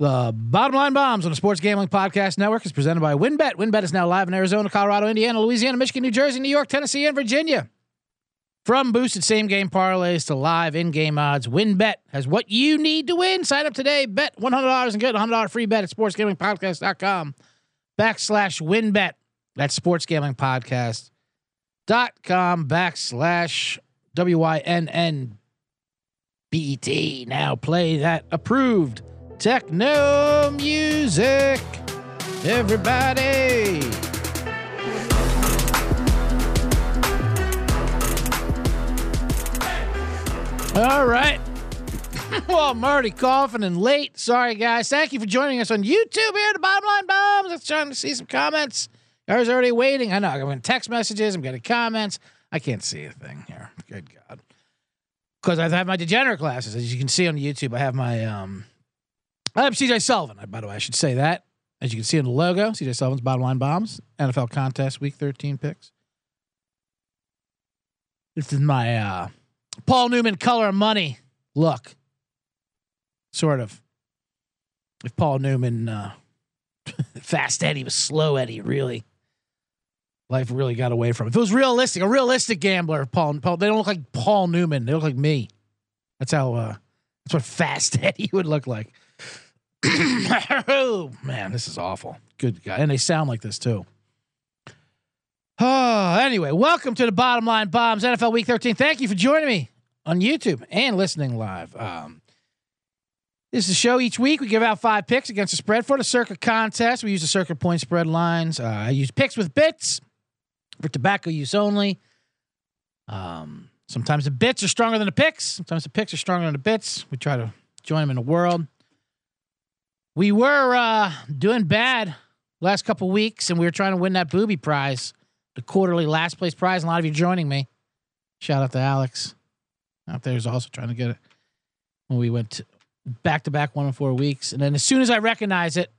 The Bottom Line Bombs on the Sports Gambling Podcast Network is presented by WynnBET. WynnBET is now live in Arizona, Colorado, Indiana, Louisiana, Michigan, New Jersey, New York, Tennessee, and Virginia. From boosted same game parlays to live in game odds, WynnBET has what you need to win. Sign up today, bet $100 and get a $100 free bet at sportsgamblingpodcast.com backslash WynnBET. That's sportsgamblingpodcast.com backslash W Y N N B E T. Now play that approved techno music. Everybody. All right. well, I'm already coughing and late. Sorry, guys. Thank you for joining us on YouTube here at Bottom Line Bombs. I'm trying to see some comments. I was already waiting. I know. I'm getting text messages. I'm getting comments. I can't see a thing here. Good God. Because I have my degenerate classes. As you can see on YouTube, I have my um I have CJ Sullivan. By the way, I should say that. As you can see in the logo, CJ Sullivan's Bottom Line Bombs, NFL Contest Week 13 picks. This is my uh, Paul Newman color of money look. Sort of. If Paul Newman, uh, fast Eddie was slow Eddie, really. Life really got away from him. If it was realistic, a realistic gambler, Paul, Paul, they don't look like Paul Newman. They look like me. That's how, uh, that's what fast Eddie would look like. oh man, this is awful. Good guy, and they sound like this too. Oh, anyway, welcome to the Bottom Line Bombs NFL Week 13. Thank you for joining me on YouTube and listening live. Um, this is a show each week. We give out five picks against the spread for the Circa contest. We use the Circa point spread lines. Uh, I use picks with bits for tobacco use only. Um, sometimes the bits are stronger than the picks. Sometimes the picks are stronger than the bits. We try to join them in the world. We were uh, doing bad last couple weeks, and we were trying to win that booby prize, the quarterly last place prize. A lot of you joining me. Shout out to Alex out there also trying to get it. When we went back to back one and four weeks, and then as soon as I recognized it,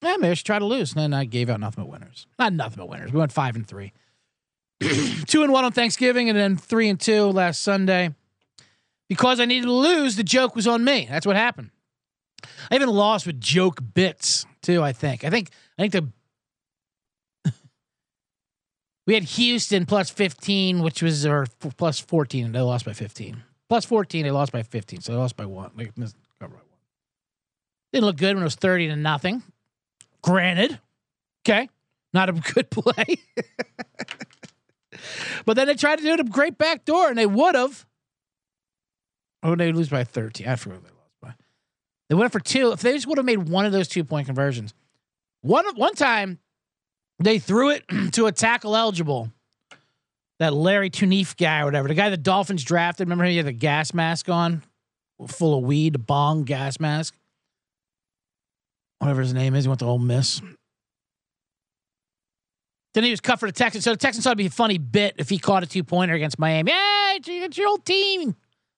yeah, maybe I should try to lose. And then I gave out nothing but winners. Not nothing but winners. We went five and three, two and one on Thanksgiving, and then three and two last Sunday. Because I needed to lose, the joke was on me. That's what happened. I even lost with joke bits too. I think. I think. I think the we had Houston plus fifteen, which was or plus fourteen, and they lost by fifteen. Plus fourteen, they lost by fifteen, so they lost by one. By one. Didn't look good when it was thirty to nothing. Granted, okay, not a good play. but then they tried to do a great back door, and they would have. Oh, they lose by thirteen. I forgot. They went for two. If they just would have made one of those two point conversions, one one time they threw it to a tackle eligible. That Laremy Tunsil guy or whatever, the guy the Dolphins drafted. Remember he had the gas mask on, full of weed, bong gas mask. Whatever his name is, he went to Ole Miss. Then he was cut for the Texans. So the Texans thought it'd be a funny bit if he caught a two pointer against Miami. Hey, it's your old team.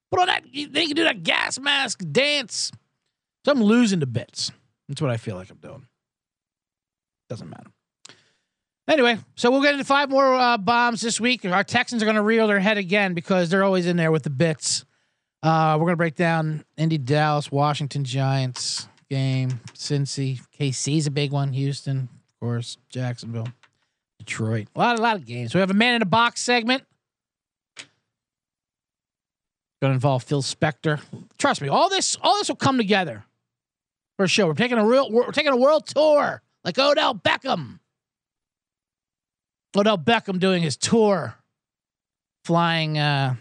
Put on that. Then you can do that gas mask dance. So I'm losing to bits. That's what I feel like I'm doing. Doesn't matter. Anyway, so we'll get into five more uh, bombs this week. Our Texans are going to reel their head again because they're always in there with the bits. Uh, we're going to break down Indy, Dallas, Washington Giants game, Cincy, KC's a big one, Houston, of course, Jacksonville, Detroit. A lot, a lot of games. We have a man in a box segment. Going to involve Phil Spector. Trust me, all this, all this will come together for show. We're taking a real we're taking a world tour like Odell Beckham. Odell Beckham doing his tour, flying uh,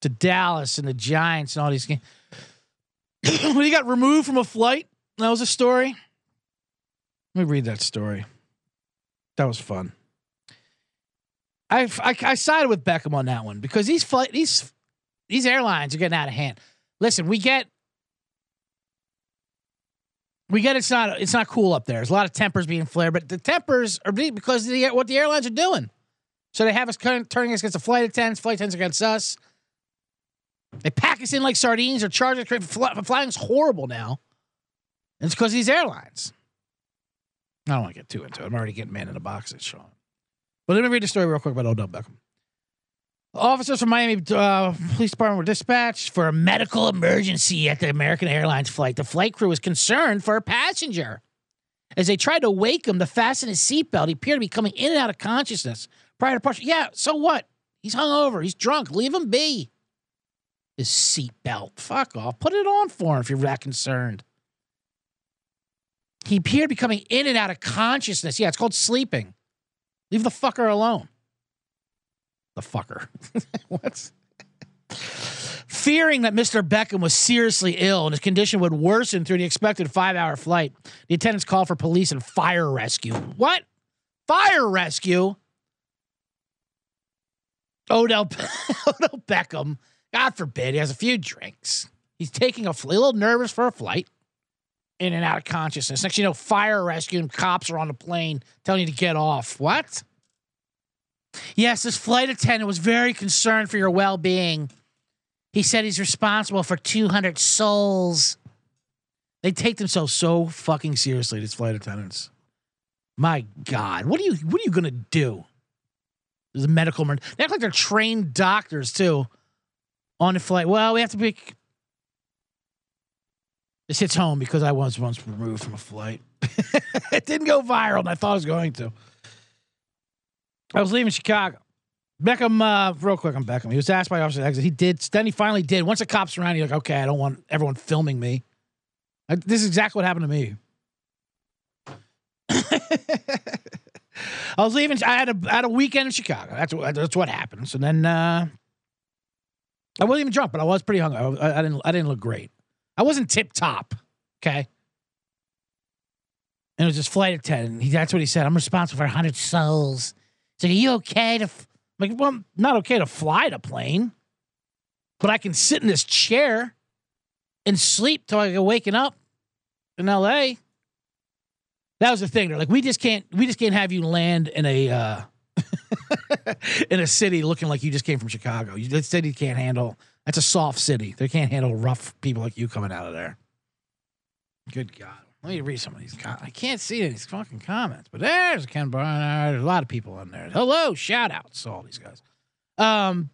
to Dallas and the Giants and all these games. when he got removed from a flight, that was a story. Let me read that story. That was fun. I, I, I sided with Beckham on that one because these flight these these airlines are getting out of hand. Listen, we get we get it's not it's not cool up there. There's a lot of tempers being flared, but the tempers are because of the, what the airlines are doing. So they have us turning us against the flight attendants, flight attendants against us. They pack us in like sardines or charge us. Flying's horrible now. And it's because these airlines. I don't want to get too into it. I'm already getting man in the box at Sean. But let me read the story real quick about Odell Beckham. Officers from Miami uh, Police Department were dispatched for a medical emergency at the American Airlines flight. The flight crew was concerned for a passenger. As they tried to wake him to fasten his seatbelt, he appeared to be coming in and out of consciousness prior to departure. Yeah, so what? He's hungover. He's drunk. Leave him be. His seatbelt. Fuck off. Put it on for him if you're that concerned. He appeared to be coming in and out of consciousness. Yeah, it's called sleeping. Leave the fucker alone. The fucker. What's fearing that Mr. Beckham was seriously ill and his condition would worsen through the expected five-hour flight, the attendants called for police and fire rescue. What? Fire rescue? Odell, Odell Beckham, God forbid, he has a few drinks. He's taking a, a little nervous for a flight, in and out of consciousness. Next, you know, fire rescue and cops are on the plane telling you to get off. What? Yes, this flight attendant was very concerned for your well being. He said he's responsible for 200 souls. They take themselves so fucking seriously, these flight attendants. My God, what are you what are you gonna do? There's a medical emergency. They act like they're trained doctors too on the flight. Well, we have to be. This hits home because I was once removed from a flight. it didn't go viral, and I thought it was going to. I was leaving Chicago. Beckham, uh, real quick on Beckham. He was asked by officer exit. He did. Then he finally did. Once the cops around, he's like, "Okay, I don't want everyone filming me." I, this is exactly what happened to me. I was leaving. I had a had a weekend in Chicago. That's what that's what happens. And then uh, I wasn't even drunk, but I was pretty hungry. I, I didn't I didn't look great. I wasn't tip top. Okay. And it was this flight attendant. He, that's what he said. I'm responsible for 100 souls. So are you okay to? F-? I'm like, well, I'm not okay to fly the plane, but I can sit in this chair and sleep till I get waking up in L.A. That was the thing. They're like, we just can't, we just can't have you land in a uh, in a city looking like you just came from Chicago. You, the city can't handle. That's a soft city. They can't handle rough people like you coming out of there. Good God. Let me read some of these. Com- I can't see these fucking comments, but there's Ken Barnard. There's a lot of people on there. Hello, shout outs to all these guys. Um,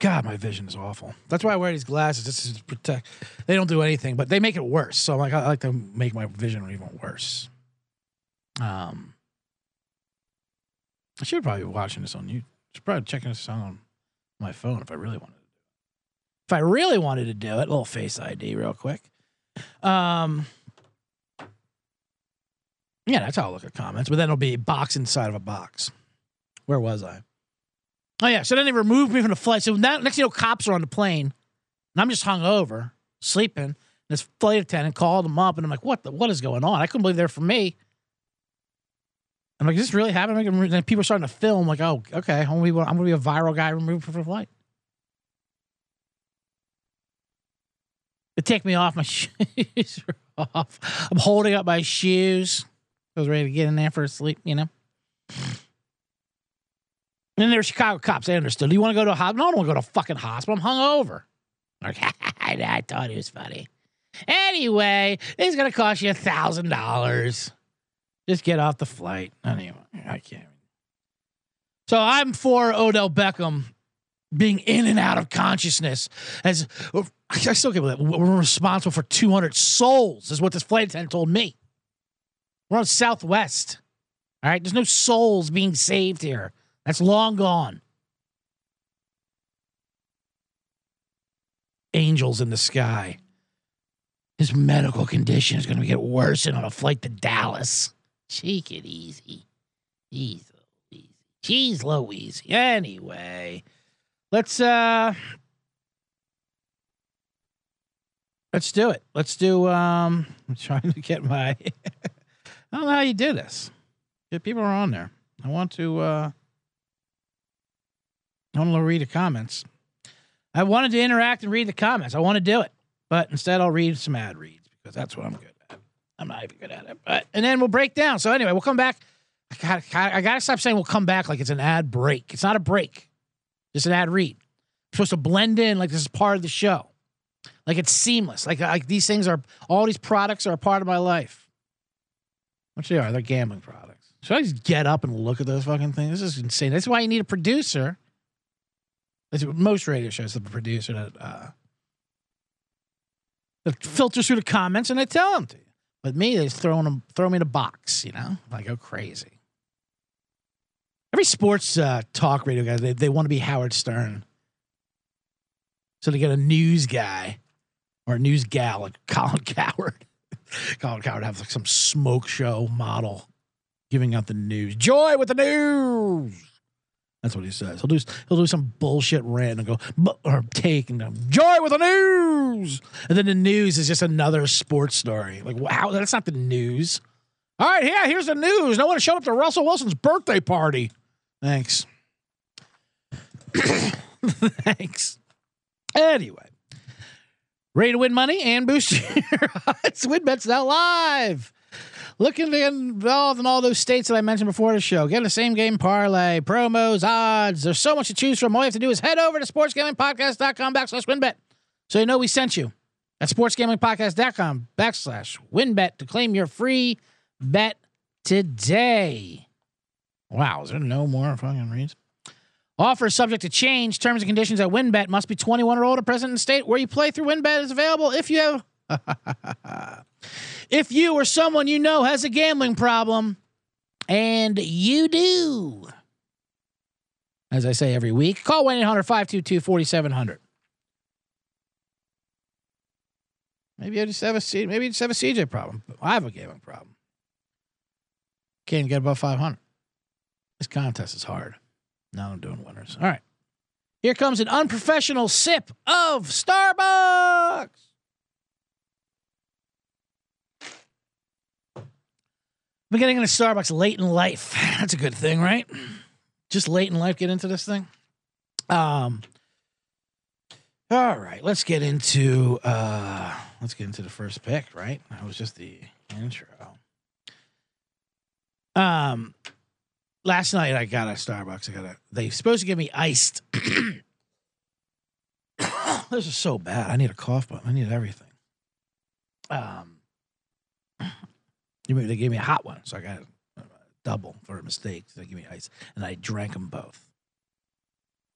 God, my vision is awful. That's why I wear these glasses. This is to protect. They don't do anything, but they make it worse. So like, I like to make my vision even worse. Um, I should probably be watching this on you. Should probably checking this out on my phone if I really wanted to do it. If I really wanted to do it, little face ID real quick. Um, yeah, that's how I look at comments. But then it'll be box inside of a box. Where was I? Oh yeah. So then they removed me from the flight. So now, next thing you know, cops are on the plane, and I'm just hung over, sleeping. And this flight attendant called them up, and I'm like, "What? The, what is going on?" I couldn't believe they're for me. I'm like, "Is this really happening?" And people are starting to film. Like, "Oh, okay, I'm gonna be, I'm gonna be a viral guy removed from the flight." They take me off my shoes off. I'm holding up my shoes. I was ready to get in there for a sleep, you know. And then there were Chicago cops. They understood. Do you want to go to a hospital? No, I don't want to go to a fucking hospital. I'm hungover. Like, I thought it was funny. Anyway, it's going to cost you a thousand dollars. Just get off the flight. Anyway, I can't. So I'm for Odell Beckham being in and out of consciousness. As I still can't believe that we're responsible for 200 souls, is what this flight attendant told me. We're on Southwest. All right, there's no souls being saved here. That's long gone. Angels in the sky. His medical condition is going to get worse And on a flight to Dallas. Take it easy. Jeez Louise. Jeez Louise. Anyway, let's uh let's do it. Let's do um I'm trying to get my I don't know how you do this. People are on there. I want to uh I want to read the comments. I wanted to interact and read the comments. I want to do it, but instead I'll read some ad reads because that's what I'm good at. I'm not even good at it. But and then we'll break down. So anyway, we'll come back. I got I got to stop saying we'll come back like it's an ad break. It's not a break. Just an ad read. I'm supposed to blend in like this is part of the show. Like it's seamless. Like like these things are all these products are a part of my life. Which they are. They're gambling products. Should I just get up and look at those fucking things? This is insane. That's why you need a producer That's what most radio shows have a producer that uh, that filters through the comments and they tell them to you. But me, they just throw them throw me in a box. You know, I go crazy. Every sports uh, talk radio guy, they, they want to be Howard Stern. So they get a news guy or a news gal like Colin Coward. Colin Cowherd have like some smoke show model giving out the news. Joy with the news. That's what he says. He'll do he'll do some bullshit rant and go or take and go, joy with the news, and then the news is just another sports story. Like wow, that's not the news. All right, yeah, here's the news. No one showed up to Russell Wilson's birthday party. Thanks. Thanks. Anyway, ready to win money and boost your odds? WynnBET's now live. Looking to get involved in all those states that I mentioned before the show. Get the same game parlay, promos, odds. There's so much to choose from. All you have to do is head over to sportsgamingpodcast.com backslash WynnBET. so you know we sent you. At sportsgamingpodcast.com backslash WynnBET to claim your free bet today. Wow, is there no more fucking reads? Offer subject to change. Terms and conditions at WynnBet must be 21 or older, present in state where you play through WynnBet is available if you have. if you or someone you know has a gambling problem, and you do, as I say every week, call 1 800 522 4700. Maybe I just have a C, maybe I just have a CJ problem. I have a gambling problem. Can't get above 500. This contest is hard. Now I'm doing winners. All right. Here comes an unprofessional sip of Starbucks. Been getting into Starbucks late in life. That's a good thing, right? Just late in life, get into this thing. Um. All right, let's get into uh let's get into the first pick. Right, that was just the intro. Um, last night I got a Starbucks. I got a. They supposed to give me iced. this is so bad. I need a cough button. I need everything. Um, they gave me a hot one, so I got a double for a mistake. They gave me ice, and I drank them both.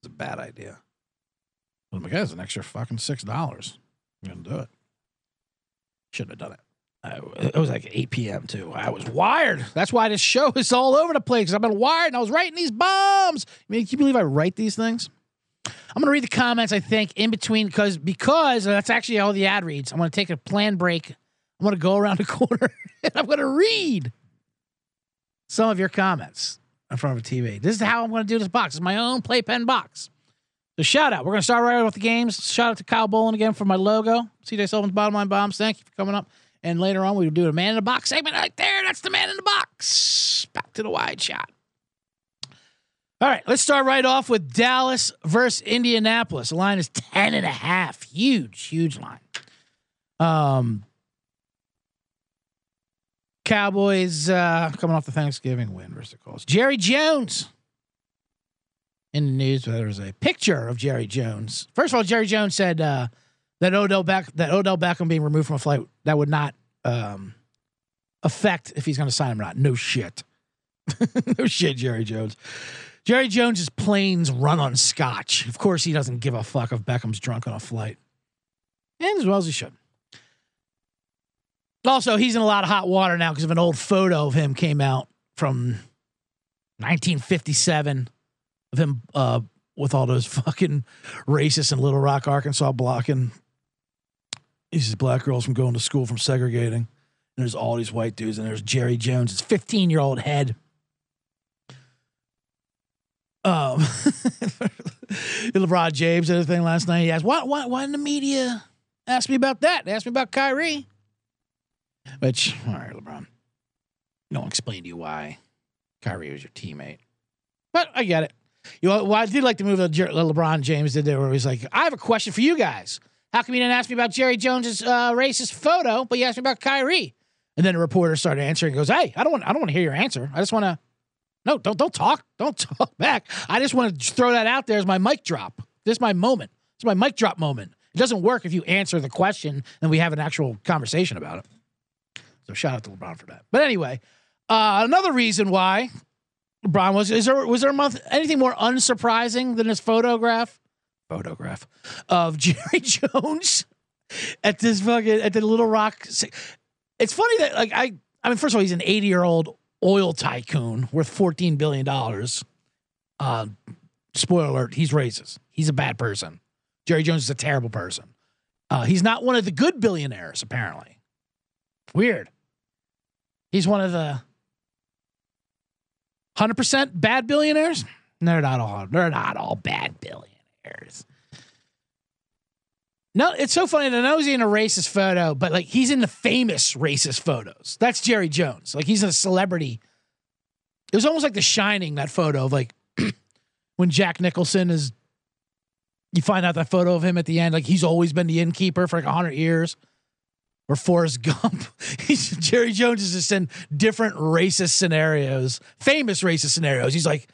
It's a bad idea. Oh my it's an extra fucking six dollars. I'm gonna do it. Shouldn't have done it. I, it was like 8 p.m. too. I was wired. That's why this show is all over the place. I've been wired and I was writing these bombs. I mean, can you believe I write these things? I'm gonna read the comments. I think in between because because that's actually how the ad reads. I'm gonna take a planned break. I'm gonna go around the corner and I'm gonna read some of your comments in front of a TV. This is how I'm gonna do this box. It's my own playpen box. So shout out. We're gonna start right off with the games. Shout out to Kyle Bolin again for my logo. CJ Sullivan's bottom line bombs. Thank you for coming up. And later on, we'll do a man in a box segment right there. That's the man in the box. Back to the wide shot. All right, let's start right off with Dallas versus Indianapolis. The line is 10 and a half. Huge, huge line. Um, Cowboys uh, coming off the Thanksgiving win versus the Colts. Jerry Jones in the news. There was a picture of Jerry Jones. First of all, Jerry Jones said uh, that Odell Beck that Odell Beckham being removed from a flight that would not um, affect if he's going to sign him or not. No shit. no shit, Jerry Jones. Jerry Jones' planes run on scotch. Of course, he doesn't give a fuck if Beckham's drunk on a flight, and as well as he should. Also, he's in a lot of hot water now because of an old photo of him came out from 1957 of him uh, with all those fucking racists in Little Rock, Arkansas, blocking these black girls from going to school from segregating. And there's all these white dudes, and there's Jerry Jones, his 15 year old head. Um, LeBron James did a thing last night. He asked, why, why, why didn't the media ask me about that? They asked me about Kyrie. Which, all right, LeBron. No one explained to you why Kyrie was your teammate. But I get it. You know, well, I did like the move that LeBron James did there, where he's like, "I have a question for you guys. How come you didn't ask me about Jerry Jones's uh, racist photo, but you asked me about Kyrie?" And then the reporter started answering. Goes, "Hey, I don't want, I don't want to hear your answer. I just want to, no, don't, don't talk, don't talk back. I just want to throw that out there as my mic drop. This is my moment. It's my mic drop moment. It doesn't work if you answer the question and we have an actual conversation about it. So shout out to LeBron for that. But anyway, uh, another reason why LeBron was is there was there a month anything more unsurprising than his photograph photograph of Jerry Jones at this fucking at the Little Rock. It's funny that like I I mean first of all he's an 80 year old oil tycoon worth 14 billion dollars. Uh, spoiler alert: he's racist. He's a bad person. Jerry Jones is a terrible person. Uh, he's not one of the good billionaires apparently. Weird. He's one of the 100% bad billionaires? They're not all they're not all bad billionaires. No, it's so funny. I know he's in a racist photo, but like he's in the famous racist photos. That's Jerry Jones. Like he's a celebrity. It was almost like The Shining, that photo of like when Jack Nicholson is. You find out that photo of him at the end, like he's always been the innkeeper for like hundred years or Forrest Gump. Jerry Jones is just in different racist scenarios, famous racist scenarios. He's like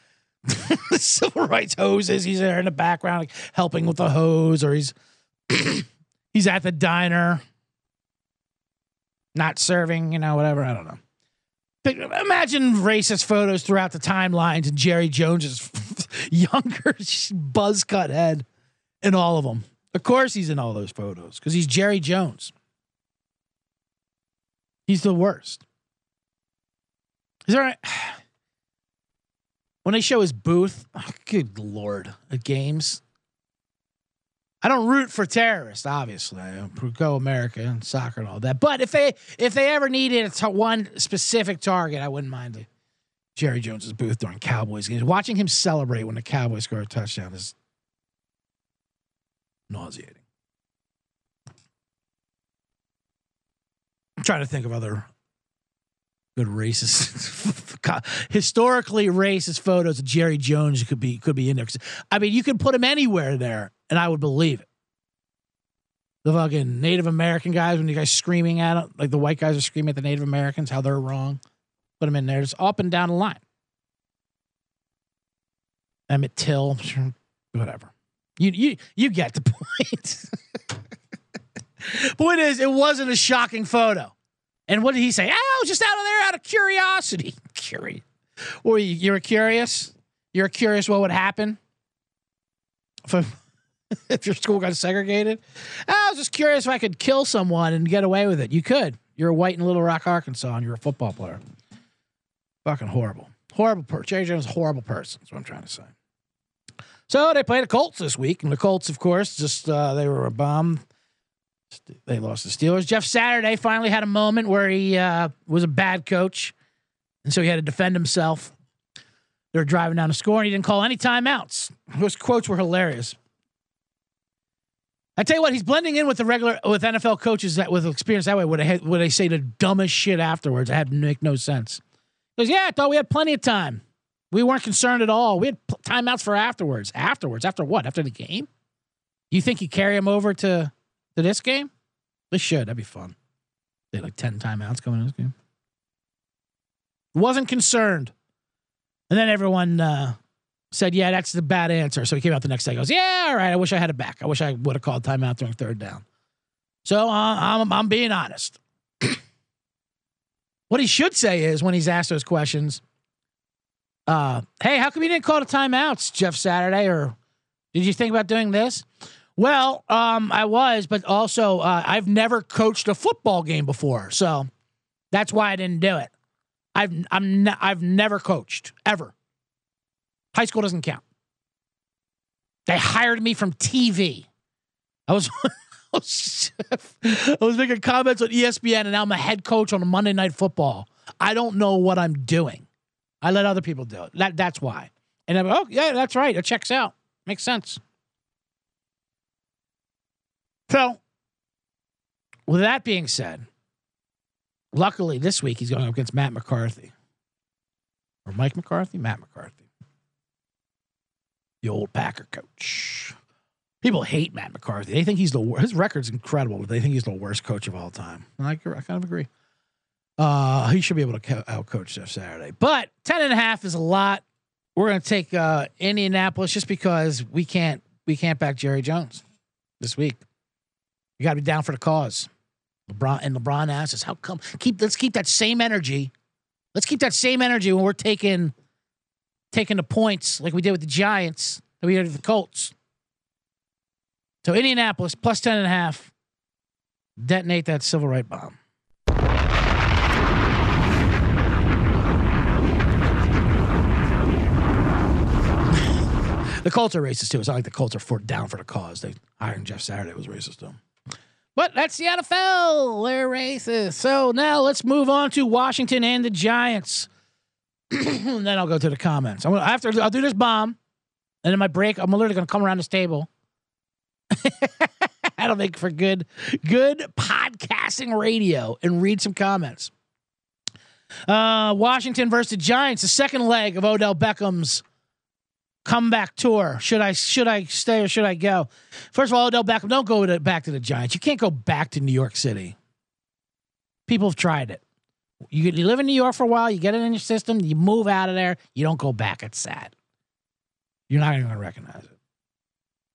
civil rights hoses. He's there in the background, like helping with the hose, or he's he's at the diner, not serving, you know, whatever. I don't know. Imagine racist photos throughout the timelines and Jerry Jones's younger buzz cut head in all of them. Of course, he's in all those photos because he's Jerry Jones. He's the worst. Is there a, when they show his booth? Oh, good lord, at games. I don't root for terrorists, obviously. I go America and soccer and all that. But if they if they ever needed a one specific target, I wouldn't mind Jerry Jones's booth during Cowboys games. Watching him celebrate when the Cowboys score a touchdown is nauseating. I'm trying to think of other good racist, historically racist photos of Jerry Jones could be could be in there. I mean, you could put him anywhere there, and I would believe it. The fucking Native American guys, when you guys screaming at them, like the white guys are screaming at the Native Americans, how they're wrong. Put them in there, just up and down the line. Emmett Till, whatever. You you you get the point. Point is, it wasn't a shocking photo. And what did he say? Oh, just out of there out of curiosity. Curious. Or you, you're curious? You're curious what would happen if, if your school got segregated? I was just curious if I could kill someone and get away with it. You could. You're a white in Little Rock, Arkansas, and you're a football player. Fucking horrible. Horrible person. Jerry Jones, horrible person. That's what I'm trying to say. So they played the Colts this week, and the Colts, of course, just uh, they were a bomb. They lost the Steelers. Jeff Saturday finally had a moment where he uh, was a bad coach, and so he had to defend himself. They were driving down the score, and he didn't call any timeouts. Those quotes were hilarious. I tell you what, he's blending in with the regular with NFL coaches that with experience that way. Where they where they say the dumbest shit afterwards, it had to make no sense. He goes, yeah, I thought we had plenty of time. We weren't concerned at all. We had timeouts for afterwards. Afterwards, after what? After the game? You think you carry him over to to this game? They should. That'd be fun. They had like 10 timeouts coming in this game. Wasn't concerned. And then everyone uh, said, yeah, that's the bad answer. So he came out the next day. He goes, yeah, all right. I wish I had it back. I wish I would have called timeout during third down. So uh, I'm, I'm being honest. what he should say is when he's asked those questions, uh, hey, how come you didn't call the timeouts, Jeff Saturday? Or did you think about doing this? Well, um, I was, but also uh, I've never coached a football game before, so that's why I didn't do it. I've I'm ne- I've never coached ever. High school doesn't count. They hired me from TV. I was. I was making comments on ESPN, and now I'm a head coach on a Monday Night Football. I don't know what I'm doing. I let other people do it. That that's why. And I'm oh yeah, that's right. It checks out. Makes sense. So, with that being said, luckily this week he's going up against Matt McCarthy. Or Mike McCarthy? Matt McCarthy. The old Packer coach. People hate Matt McCarthy. They think he's the worst. His record's incredible, but they think he's the worst coach of all time. I, I kind of agree. Uh, he should be able to outcoach Jeff Saturday. But 10 and a half is a lot. We're going to take uh, Indianapolis just because we can't we can't back Jerry Jones this week. You got to be down for the cause. LeBron and LeBron asks, us, "How come? Keep let's keep that same energy. Let's keep that same energy when we're taking taking the points like we did with the Giants that we did with the Colts. So Indianapolis plus 10 and a half. Detonate that civil right bomb. the Colts are racist too. It's not like the Colts are for, down for the cause. They hiring Jeff Saturday was racist too. But that's the NFL. They're racist. So now let's move on to Washington and the Giants. and then I'll go to the comments. I'm gonna, after I'll do this bomb, and then my break, I'm literally gonna come around this table. That'll make for good, good podcasting radio and read some comments. Uh, Washington versus the Giants, the second leg of Odell Beckham's comeback tour. Should I should I stay or should I go? First of all, Odell Beckham, don't go to, back to the Giants. You can't go back to New York City. People have tried it. You, you live in New York for a while, you get it in your system, you move out of there, you don't go back. It's sad. You're not even going to recognize it.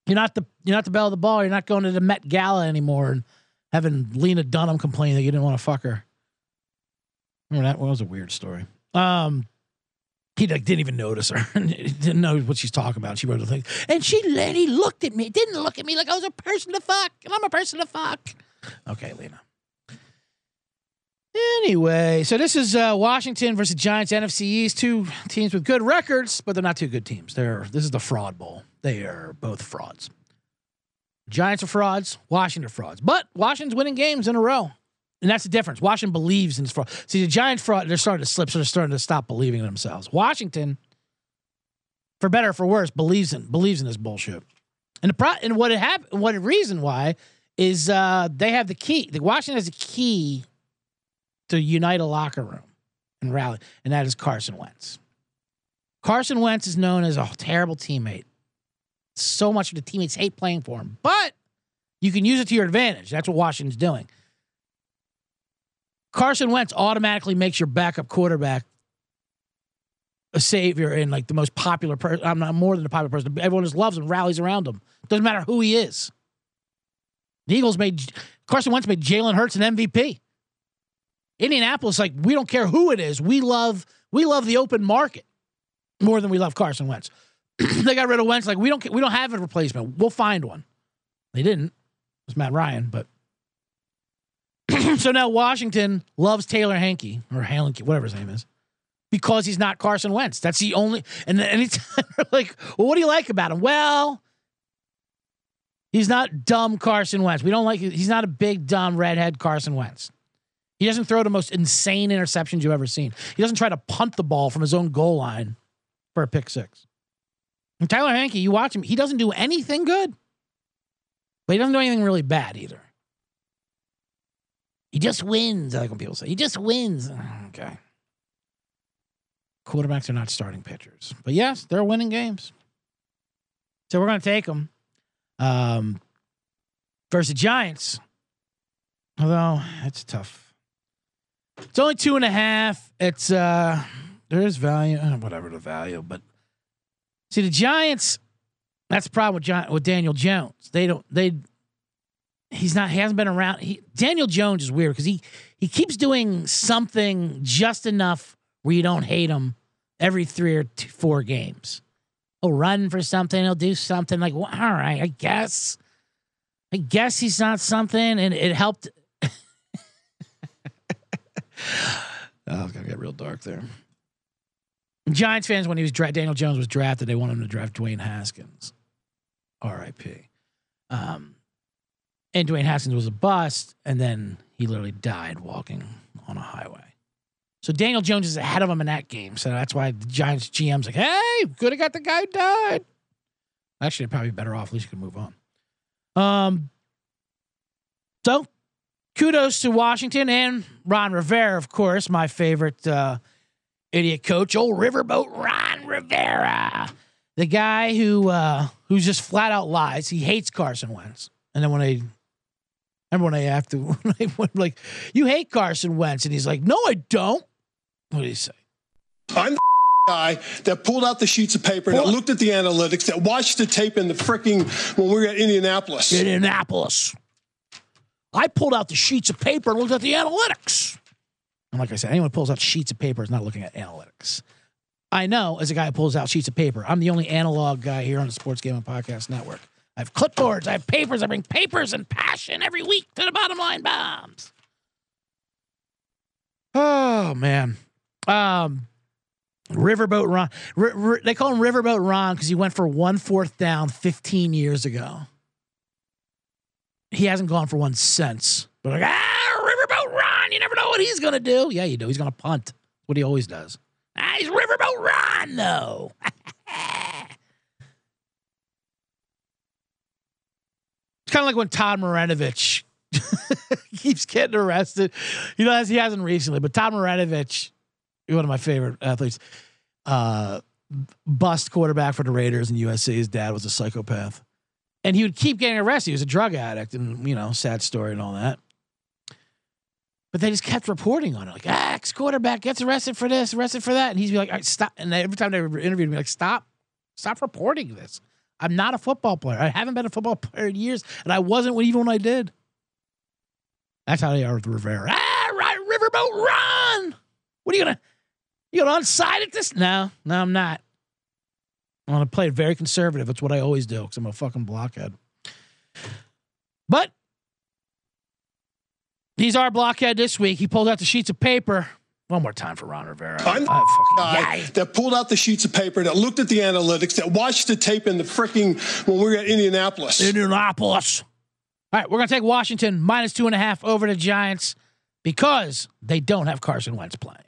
You're not the you're not the belle of the ball. You're not going to the Met Gala anymore and having Lena Dunham complain that you didn't want to fuck her. Remember that? Well, that was a weird story. Um, he like didn't even notice her. didn't know what she's talking about. She wrote the thing, and she and he looked at me. Didn't look at me like I was a person to fuck, and I'm a person to fuck. Okay, Lena. Anyway, so this is uh, Washington versus Giants NFC East. Two teams with good records, but they're not two good teams. They're this is the fraud bowl. They are both frauds. Giants are frauds. Washington are frauds. But Washington's winning games in a row. And that's the difference. Washington believes in this fraud. See, the Giants fraud, they're starting to slip, so they're starting to stop believing in themselves. Washington, for better or for worse, believes in believes in this bullshit. And the pro and what it happened, what the reason why is uh they have the key. The Washington has a key to unite a locker room and rally, and that is Carson Wentz. Carson Wentz is known as a terrible teammate. So much of the teammates hate playing for him, but you can use it to your advantage. That's what Washington's doing. Carson Wentz automatically makes your backup quarterback a savior and like the most popular person. I'm not more than a popular person. Everyone just loves him, rallies around him. Doesn't matter who he is. The Eagles made Carson Wentz made Jalen Hurts an MVP. Indianapolis, like we don't care who it is. We love we love the open market more than we love Carson Wentz. they got rid of Wentz. Like we don't we don't have a replacement. We'll find one. They didn't. It was Matt Ryan, but so now Washington loves Taylor Hanke or Halenke, whatever his name is, because he's not Carson Wentz. That's the only. And anytime like, well, what do you like about him? Well, he's not dumb Carson Wentz. We don't like. He's not a big dumb redhead Carson Wentz. He doesn't throw the most insane interceptions you've ever seen. He doesn't try to punt the ball from his own goal line for a pick six. And Tyler Hanke, you watch him, he doesn't do anything good, but he doesn't do anything really bad either. He just wins. I like when people say he just wins. Okay. Quarterbacks are not starting pitchers, but yes, they're winning games. So we're going to take them um, versus Giants. Although it's tough. It's only two and a half. It's uh, there is value, uh, whatever the value, but see the Giants. That's the problem with John, with Daniel Jones. They don't they he's not he hasn't been around. He, Daniel Jones is weird because he he keeps doing something just enough where you don't hate him every three or two, four games. He'll run for something. He'll do something like, well, all right, I guess. I guess he's not something, and it helped. oh, it's gonna get real dark there. Giants fans, when he was dra- Daniel Jones was drafted, they wanted him to draft Dwayne Haskins. R.I.P. Um, and Dwayne Haskins was a bust, and then he literally died walking on a highway. So Daniel Jones is ahead of him in that game. So that's why the Giants GM's like, hey, could have got the guy who died. Actually, probably better off. At least you can move on. Um, so kudos to Washington and Ron Rivera, of course, my favorite uh, idiot coach, old riverboat Ron Rivera, the guy who uh, just flat out lies. He hates Carson Wentz, and then when they Remember when I have to, when like, you hate Carson Wentz, and he's like, no, I don't. What did he say? I'm the guy that pulled out the sheets of paper, that looked at the analytics, that watched the tape in the freaking when we were at Indianapolis. Indianapolis. I pulled out the sheets of paper and looked at the analytics. And like I said, anyone who pulls out sheets of paper is not looking at analytics. I know as a guy who pulls out sheets of paper, I'm the only analog guy here on the Sports Gaming Podcast Network. I have clipboards. I have papers. I bring papers and passion every week to the bottom line bombs. Oh man. Um Riverboat Ron. R- R- they call him Riverboat Ron because he went for one fourth down 15 years ago. He hasn't gone for one since. But like, ah, Riverboat Ron, you never know what he's gonna do. Yeah, you do. He's gonna punt. What he always does. Ah, he's Riverboat Ron, though. it's kind of like when Todd Marinovich keeps getting arrested. You know, as he hasn't recently, but Todd Marinovich, one of my favorite athletes, uh, bust quarterback for the Raiders and USC. His dad was a psychopath. And he would keep getting arrested. He was a drug addict and, you know, sad story and all that. But they just kept reporting on it. Like, ah, ex quarterback gets arrested for this, arrested for that. And he'd be like, stop. And every time they interviewed me, like, stop, stop reporting this. I'm not a football player. I haven't been a football player in years. And I wasn't even when I did. That's how they are with Rivera. Ah, right, Riverboat Ron. What are you gonna you gonna onside at this? No, no, I'm not. I'm gonna play it very conservative. That's what I always do because I'm a fucking blockhead. But he's our blockhead this week. He pulled out the sheets of paper. One more time for Ron Rivera. I'm the guy that pulled out the sheets of paper, that looked at the analytics, that watched the tape in the freaking when we were at Indianapolis. Indianapolis. All right, we're gonna take Washington minus two and a half over the Giants because they don't have Carson Wentz playing.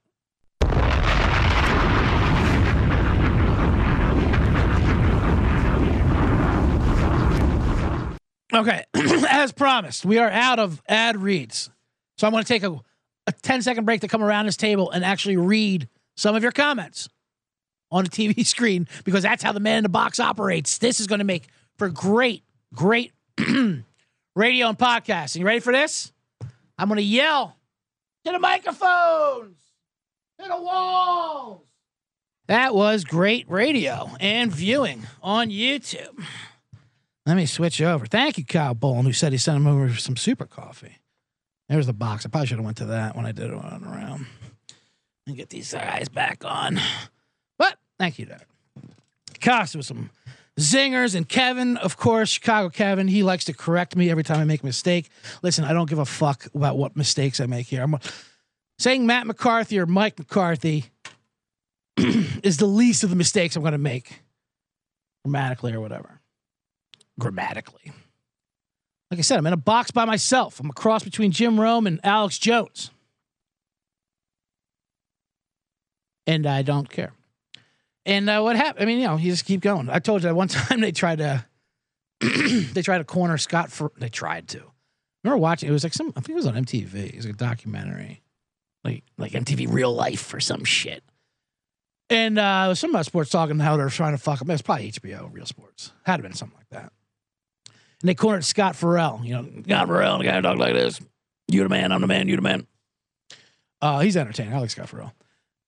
Okay, as promised, we are out of ad reads. So I'm going to take a, a 10 second break to come around this table and actually read some of your comments on the TV screen because that's how the man in the box operates. This is going to make for great, great radio and podcasting. You ready for this? I'm going to yell to the microphones, to the walls. That was great radio and viewing on YouTube. Let me switch over. Thank you, Kyle Bolin, who said he sent him over some super coffee. There's the box. I probably should have went to that when I did it on around. And get these guys back on. But thank you, Dad. Cost with some zingers and Kevin, of course, Chicago Kevin. He likes to correct me every time I make a mistake. Listen, I don't give a fuck about what mistakes I make here. I'm saying Matt McCarthy or Mike McCarthy is the least of the mistakes I'm going to make, grammatically or whatever. Grammatically. Like I said, I'm in a box by myself. I'm a cross between Jim Rome and Alex Jones. And I don't care. And uh, what happened? I mean, you know, you just keep going. I told you that one time they tried to they tried to corner Scott for they tried to. I remember watching it was like some I think it was on MTV. It was like a documentary. Like like MTV real life or some shit. And uh some about sports talking how they're trying to fuck him. It was probably HBO real sports. Had been something like that. And they cornered Scott Ferrall. You know, Scott Ferrall, the guy who talks like this. You the man, I'm the man, you the man. Uh, he's entertaining. I like Scott Ferrall.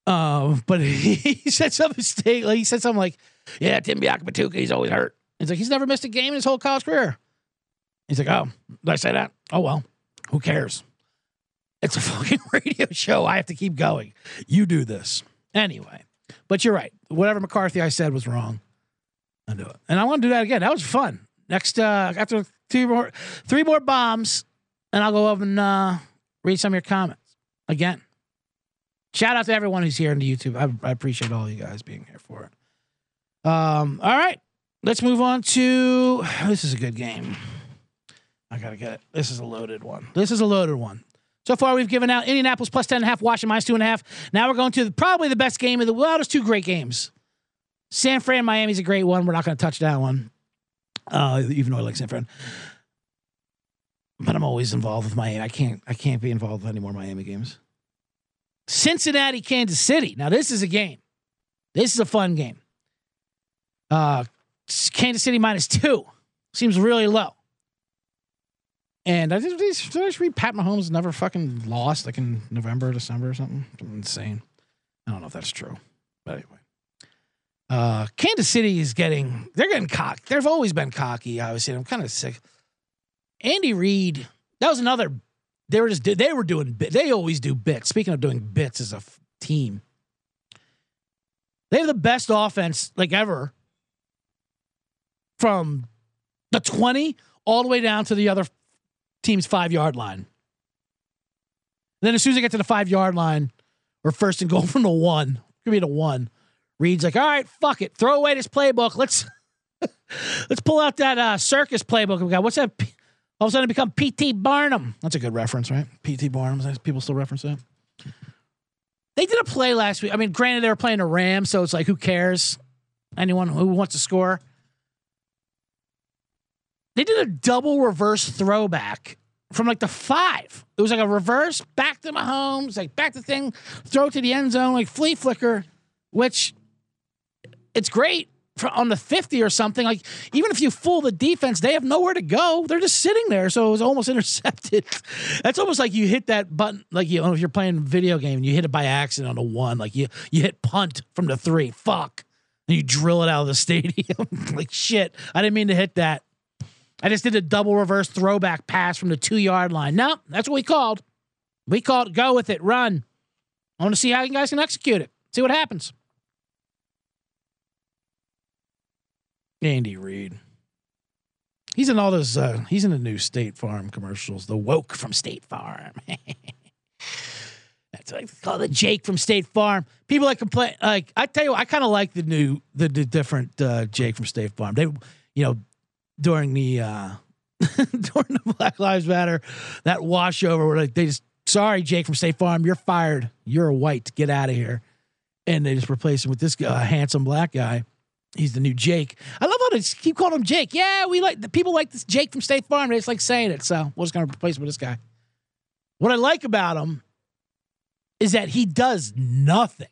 Um, but he, he said something mistake. Like he said something like, "Yeah, Tim Biakabatuka, he's always hurt." He's like, he's never missed a game in his whole college career. He's like, "Oh, did I say that? Oh well, who cares? It's a fucking radio show. I have to keep going. You do this anyway." But you're right. Whatever McCarthy I said was wrong. I do it, and I want to do that again. That was fun. Next, uh, after three more, three more bombs, and I'll go over and uh, read some of your comments again. Shout out to everyone who's here on the YouTube. I, I appreciate all you guys being here for it. Um, all right, let's move on to this is a good game. I gotta get it. This is a loaded one. This is a loaded one. So far, we've given out Indianapolis plus 10 and a half, Washington minus two and a half. Now we're going to probably the best game of the well, there's two great games. San Fran, Miami's a great one. We're not going to touch that one. Uh, even though I like San Fran. But I'm always involved with Miami. I can't I can't be involved with any more Miami games. Cincinnati, Kansas City. Now this is a game. This is a fun game. Uh, Kansas City minus two seems really low. And I just, did I just read Pat Mahomes never fucking lost like in November, December or something? Something insane. I don't know if that's true, but anyway. Uh, Kansas City is getting they're getting cocky. They've always been cocky. Obviously, I'm kind of sick. Andy Reid, that was another. They were just they were doing. They always do bits. Speaking of doing bits as a f- team, they have the best offense like ever from the 20 all the way down to the other team's five yard line. And then as soon as I get to the five yard line, or first and goal from the one, give me the one. Reid's like, all right, fuck it, throw away this playbook. Let's let's pull out that uh, circus playbook we got. What's that? All of a sudden, become P.T. Barnum. That's a good reference, right? P.T. Barnum. People still reference that. They did a play last week. I mean, granted, they were playing a Ram, so it's like, who cares? Anyone who wants to score. They did a double reverse throwback from like the five. It was like a reverse back to Mahomes, like back to the thing, throw to the end zone, like flea flicker, which it's great for on the 50 or something. Like even if you fool the defense, they have nowhere to go. They're just sitting there. So it was almost intercepted. That's almost like you hit that button, like you know, if you're playing a video game and you hit it by accident on a one, like you you hit punt from the three. Fuck. And you drill it out of the stadium. like shit. I didn't mean to hit that. I just did a double reverse throwback pass from the two yard line. No, that's what we called. We called go with it, run. I want to see how you guys can execute it. See what happens. Andy Reid. He's in all those. Uh, he's in the new State Farm commercials. The woke from State Farm. That's what call the Jake from State Farm. People that complain, like I tell you, I kind of like the new, the, the different uh, Jake from State Farm. They, you know, during the uh, during the Black Lives Matter, that washover where like they just sorry Jake from State Farm, you're fired. You're a white. Get out of here. And they just replace him with this uh, handsome black guy. He's the new Jake. I love how they keep calling him Jake. Yeah, we like the people like this Jake from State Farm. They just like saying it. So we're just gonna replace him with this guy. What I like about him is that he does nothing.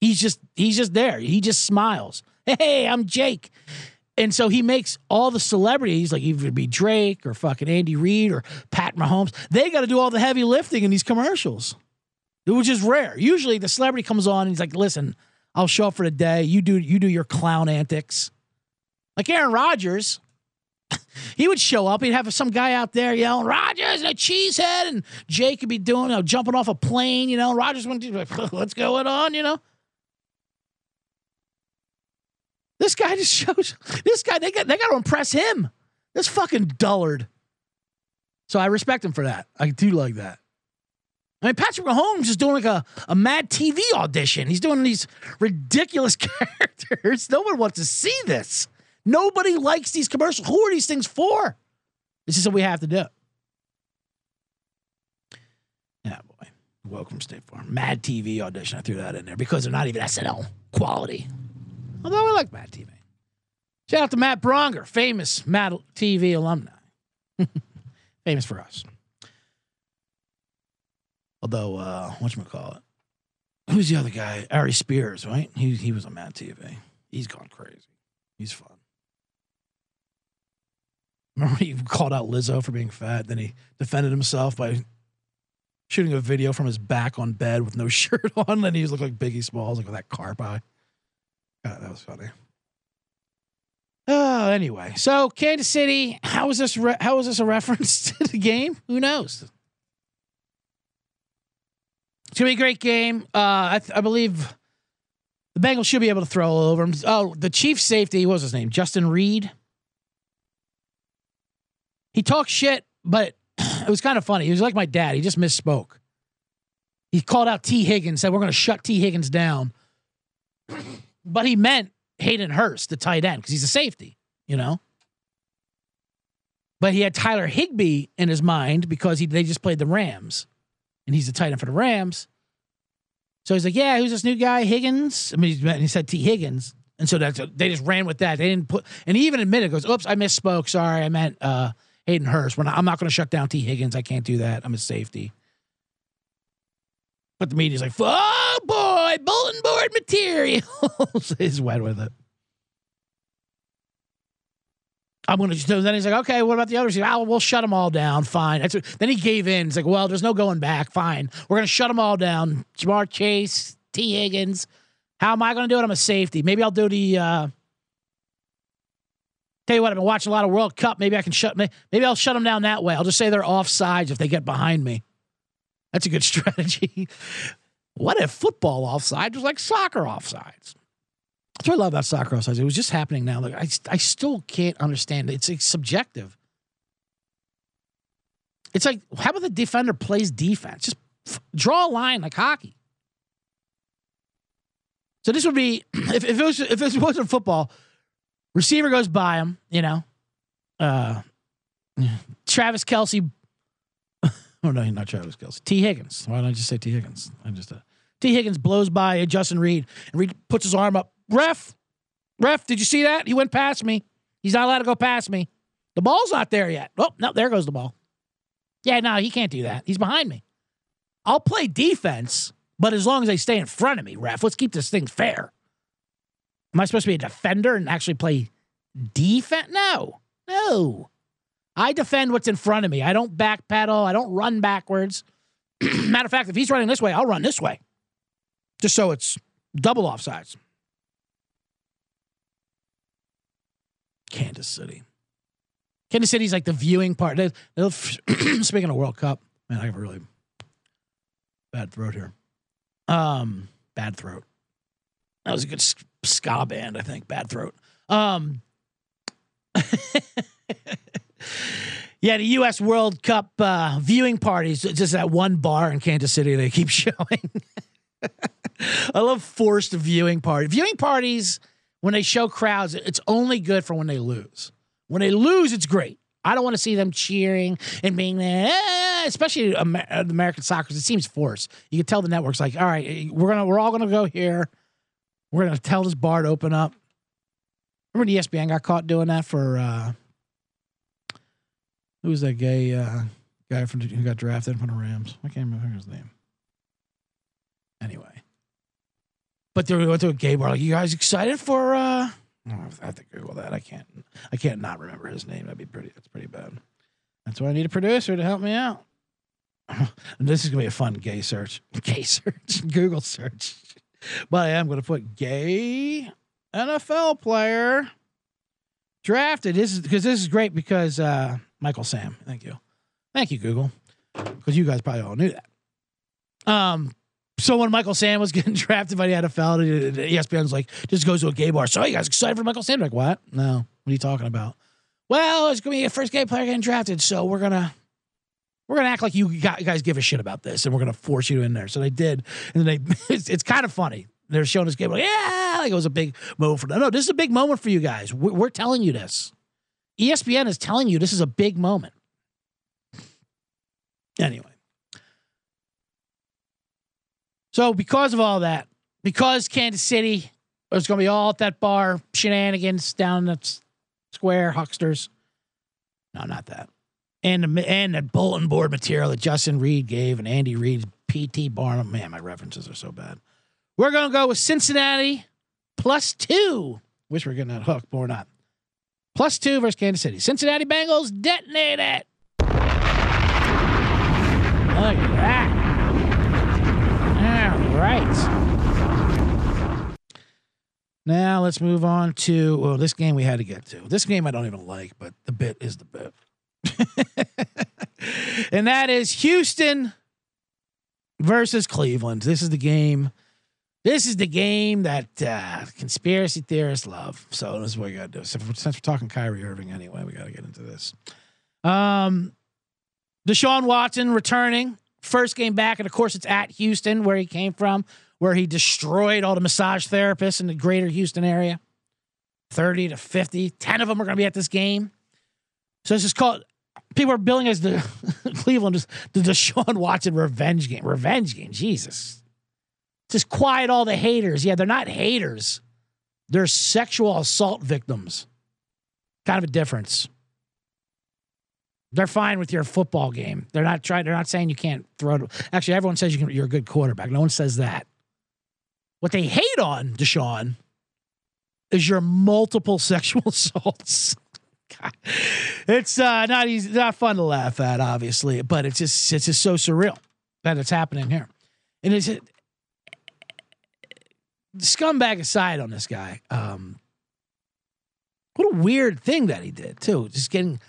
He's just he's just there. He just smiles. Hey, I'm Jake. And so he makes all the celebrities, like either be Drake or fucking Andy Reid or Pat Mahomes, they got to do all the heavy lifting in these commercials, which is rare. Usually the celebrity comes on and he's like, listen, I'll show up for the day. You do you do your clown antics. Like Aaron Rodgers, he would show up. He'd have some guy out there yelling, Rodgers and a cheesehead. And Jake could be doing, you know, jumping off a plane, you know. Rodgers went, what's going on, you know? This guy just shows this guy, they got they got to impress him. This fucking dullard. So I respect him for that. I do like that. I mean, Patrick Mahomes is doing like a, a mad TV audition. He's doing these ridiculous characters. No one wants to see this. Nobody likes these commercials. Who are these things for? This is what we have to do. Yeah, boy. Welcome, State Farm. Mad TV audition. I threw that in there because they're not even SNL quality. Although I like Mad TV. Shout out to Matt Braunger, famous Mad TV alumni. famous for us. Although, uh, whatchamacallit? Who's the other guy? Ari Spears, right? He, he was on Mad TV. He's gone crazy. He's fun. Remember he called out Lizzo for being fat? Then he defended himself by shooting a video from his back on bed with no shirt on. And he looked like Biggie Smalls, like with that carp eye. God, that was funny. Oh, anyway, so Kansas City. how is this? Re- how was this a reference to the game? Who knows? It's gonna be a great game. Uh, I, th- I believe the Bengals should be able to throw over him. Oh, the Chief safety. What was his name? Justin Reid. He talked shit, but it was kind of funny. He was like my dad. He just misspoke. He called out Tee Higgins, said we're to shut Tee Higgins down, but he meant Hayden Hurst, the tight end, because he's a safety, you know. But he had Tyler Higbee in his mind because he they just played the Rams, and he's the tight end for the Rams. So he's like, "Yeah, who's this new guy, Higgins?" I mean, he said Tee Higgins, and so that's they just ran with that. They didn't put, and he even admitted, "Goes, oops, I misspoke. Sorry, I meant uh, Hayden Hurst. Not, I'm not going to shut down Tee Higgins. I can't do that. I'm a safety." But the media's like, "Oh boy, bulletin board materials." he's wet with it. I'm going to just. Then he's like, "Okay, what about the others?" He's like, oh, we'll shut them all down. Fine. That's then he gave in. He's like, "Well, there's no going back. Fine, we're going to shut them all down." Ja'Marr Chase, Tee Higgins. How am I going to do it? I'm a safety. Maybe I'll do the. Uh, Tell you what, I've been watching a lot of World Cup. Maybe I can shut. Maybe I'll shut them down that way. I'll just say they're offsides if they get behind me. That's a good strategy. what if football offside was like soccer offsides? That's what I love about soccer. It was just happening now. Like I, I still can't understand. It's, it's subjective. It's like, how about the defender plays defense? Just f- draw a line like hockey. So this would be if, if it was if it wasn't football, receiver goes by him, you know. Uh, Travis Kelce. oh no, not Travis Kelce. Tee Higgins. Why don't I just say Tee Higgins? I'm just uh, Tee Higgins blows by Justin Reid, and Reid puts his arm up. Ref, ref, did you see that? He went past me. He's not allowed to go past me. The ball's not there yet. Oh no, there goes the ball. Yeah, no, he can't do that. He's behind me. I'll play defense, but as long as they stay in front of me, ref, let's keep this thing fair. Am I supposed to be a defender and actually play defense? No, no. I defend what's in front of me. I don't backpedal. I don't run backwards. Matter of fact, if he's running this way, I'll run this way. Just so it's double offsides. Kansas City. Kansas City's like the viewing part. They, speaking of World Cup, man, I have a really bad throat here. Um, bad throat. That was a good ska band, I think. Bad throat. Um, yeah, the U.S. World Cup uh, viewing parties. Just that one bar in Kansas City they keep showing. I love forced viewing party. Viewing parties when they show crowds, it's only good for when they lose. When they lose, it's great. I don't want to see them cheering and being there, eh, especially American soccer. It seems forced. You can tell the networks like, all right, we're gonna, we're all gonna go here. We're gonna tell this bar to open up. Remember, the ESPN got caught doing that for uh, who was that gay uh, guy from who got drafted from the Rams? I can't remember his name. Anyway, but they went to a gay bar. Like, you guys excited for? uh I have to Google that. I can't. I can't not remember his name. That'd be pretty. That's pretty bad. That's why I need a producer to help me out. this is gonna be a fun gay search. Gay search. Google search. But I am gonna put gay NFL player drafted. This is because this is great because uh, Michael Sam. Thank you. Thank you, Google. Because you guys probably all knew that. Um, so when Michael Sam was getting drafted by the NFL, ESPN's like, just goes to a gay bar. So you guys excited for Michael Sam? Like, what? No. What are you talking about? Well, it's gonna be a first gay player getting drafted, so we're gonna we're gonna act like you guys give a shit about this, and we're gonna force you in there. So they did, and they it's, it's kind of funny. They're showing this game like, yeah, like it was a big moment for them. No, this is a big moment for you guys. We're, we're telling you this. ESPN is telling you this is a big moment. Anyway. So because of all that, because Kansas City was going to be all at that bar, shenanigans down the square, hucksters. No, not that. And the, and the bulletin board material that Justin Reid gave and Andy Reid's PT Barnum. Man, my references are so bad. We're going to go with Cincinnati plus two. Wish we are getting that hook, but we're not. Plus two versus Kansas City. Cincinnati Bengals detonate it. Look at that. Right. Now let's move on to this game we had to get to. This game I don't even like, but the bit is the bit. and that is Houston versus Cleveland. This is the game. This is the game that uh, conspiracy theorists love. So this is what we got to do. So since we're talking Kyrie Irving anyway, we got to get into this. Um, Deshaun Watson returning First game back, and of course, it's at Houston, where he came from, where he destroyed all the massage therapists in the greater Houston area 30 to 50. 10 of them are going to be at this game. So this is called, people are billing as the Cleveland, just the Deshaun Watson revenge game. Revenge game, Jesus. Just quiet all the haters. Yeah, they're not haters, they're sexual assault victims. Kind of a difference. They're fine with your football game. They're not trying. They're not saying you can't throw. Actually, everyone says you can, you're a good quarterback. No one says that. What they hate on Deshaun is your multiple sexual assaults. God. It's uh, not easy, not fun to laugh at, obviously, but it's just it's just so surreal that it's happening here. And it's scumbag aside on this guy. Um, what a weird thing that he did too. Just getting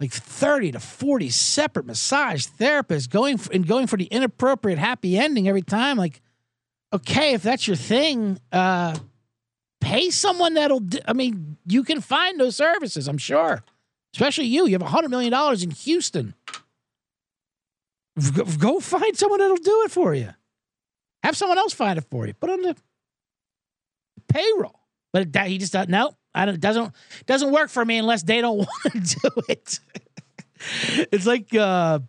like 30 to 40 separate massage therapists going for, and going for the inappropriate happy ending every time. Like, okay, if that's your thing, uh, pay someone that'll. Do, I mean, you can find those services. I'm sure, especially you. You have a hundred million dollars in Houston. Go, find someone that'll do it for you. Have someone else find it for you. Put on the payroll. But that, he just doesn't. No, I don't. Doesn't doesn't work for me unless they don't want to do it. it's like uh,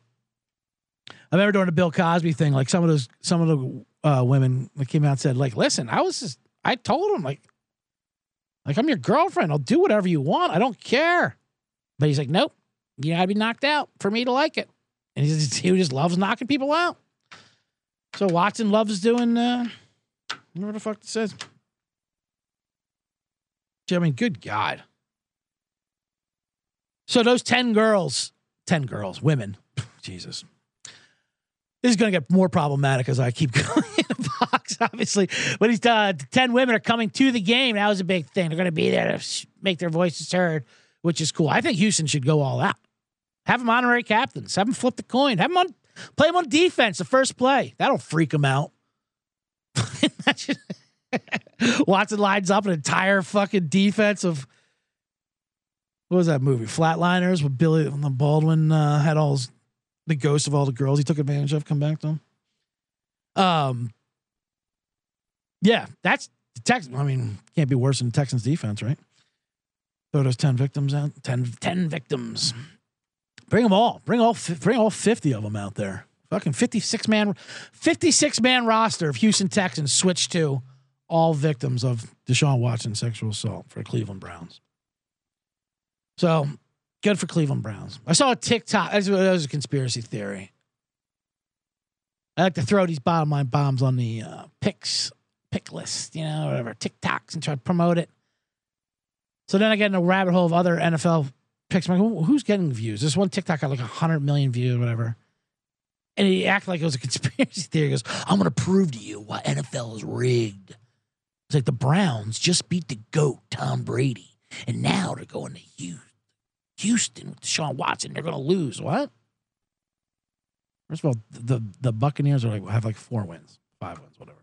I remember doing the Bill Cosby thing. Like some of those some of the uh, women that came out and said, like, listen, I was just I told him like, like I'm your girlfriend. I'll do whatever you want. I don't care. But he's like, nope. You gotta be knocked out for me to like it. And he just, he just loves knocking people out. So Watson loves doing uh, whatever the fuck it says. I mean, good God. So those 10 girls, 10 girls, women, Jesus. This is going to get more problematic as I keep going in the box, obviously. But he's uh, 10 women are coming to the game. That was a big thing. They're going to be there to make their voices heard, which is cool. I think Houston should go all out. Have them honorary captains. Have them flip the coin. Have them on, play them on defense the first play. That'll freak them out. Watson lines up an entire fucking defense of what was that movie? Flatliners with Billy Baldwin uh, had all his, the ghosts of all the girls he took advantage of come back to him. Um, yeah, that's the Texans. I mean, can't be worse than Texans defense, right? Throw those ten victims out. 10, 10 victims. Bring them all. Bring all. Bring all fifty of them out there. Fucking fifty-six man, fifty-six man roster of Houston Texans switch to all victims of Deshaun Watson sexual assault for Cleveland Browns. So good for Cleveland Browns. I saw a TikTok. That was a conspiracy theory. I like to throw these bottom line bombs on the uh, picks, pick list, you know, whatever, TikToks and try to promote it. So then I get in a rabbit hole of other NFL picks. I'm like, who's getting views? This one TikTok got like 100 million views, whatever. And he acted like it was a conspiracy theory. He goes, I'm going to prove to you why NFL is rigged. It's like the Browns just beat the GOAT, Tom Brady. And now they're going to Houston with Deshaun Watson. They're going to lose. What? First of all, the, the Buccaneers are like have like four wins, five wins, whatever.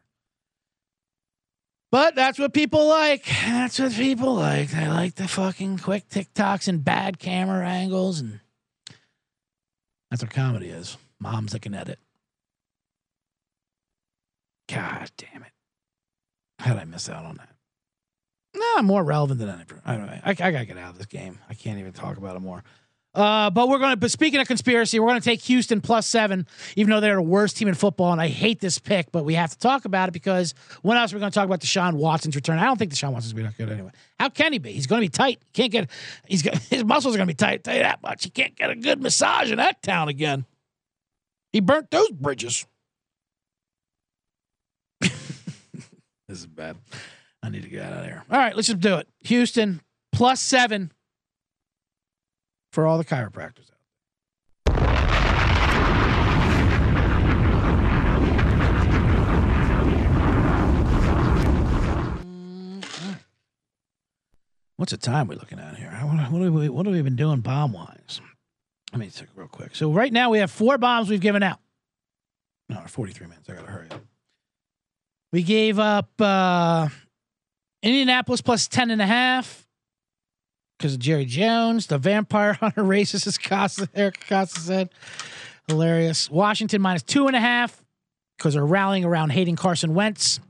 But that's what people like. That's what people like. They like the fucking quick TikToks and bad camera angles. And that's what comedy is. Moms that can edit. God damn it. How did I miss out on that? No, more relevant than ever. I know. I, I gotta get out of this game. I can't even talk about it more. Uh, but we're going to, but speaking of conspiracy, we're going to take Houston plus seven, even though they're the worst team in football. And I hate this pick, but we have to talk about it because when else are we going to talk about Deshaun Watson's return? I don't think Deshaun Watson's going to be that good anyway. How can he be? He's going to be tight. He can't get, he's got, his muscles are going to be tight. I'll tell you that much. He can't get a good massage in that town again. He burnt those bridges. this is bad. I need to get out of there. All right, let's just do it. Houston plus seven for all the chiropractors out What's the time we're looking at here? What, we, what have we been doing bomb wise? Let me check real quick. So right now we have four bombs we've given out. No, 43 minutes. I gotta hurry up. We gave up uh Indianapolis plus 10 and a half because of Jerry Jones. The vampire hunter racist, is Costa, Eric Acosta said. Hilarious. Washington minus two and a half because they're rallying around hating Carson Wentz.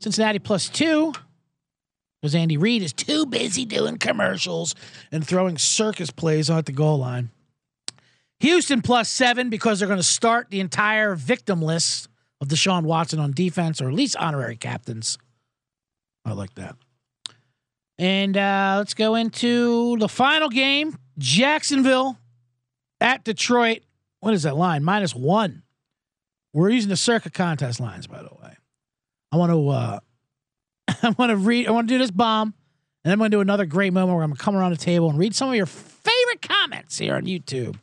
Cincinnati plus two because Andy Reid is too busy doing commercials and throwing circus plays on at the goal line. Houston plus seven because they're going to start the entire victim list of Deshaun Watson on defense, or at least honorary captains. I like that. And uh, let's go into the final game Jacksonville at Detroit. What is that line? Minus one. We're using the Circa contest lines, by the way. I want to uh, I want to read I want to do this bomb, and I'm going to do another great moment where I'm going to come around the table and read some of your favorite comments here on YouTube.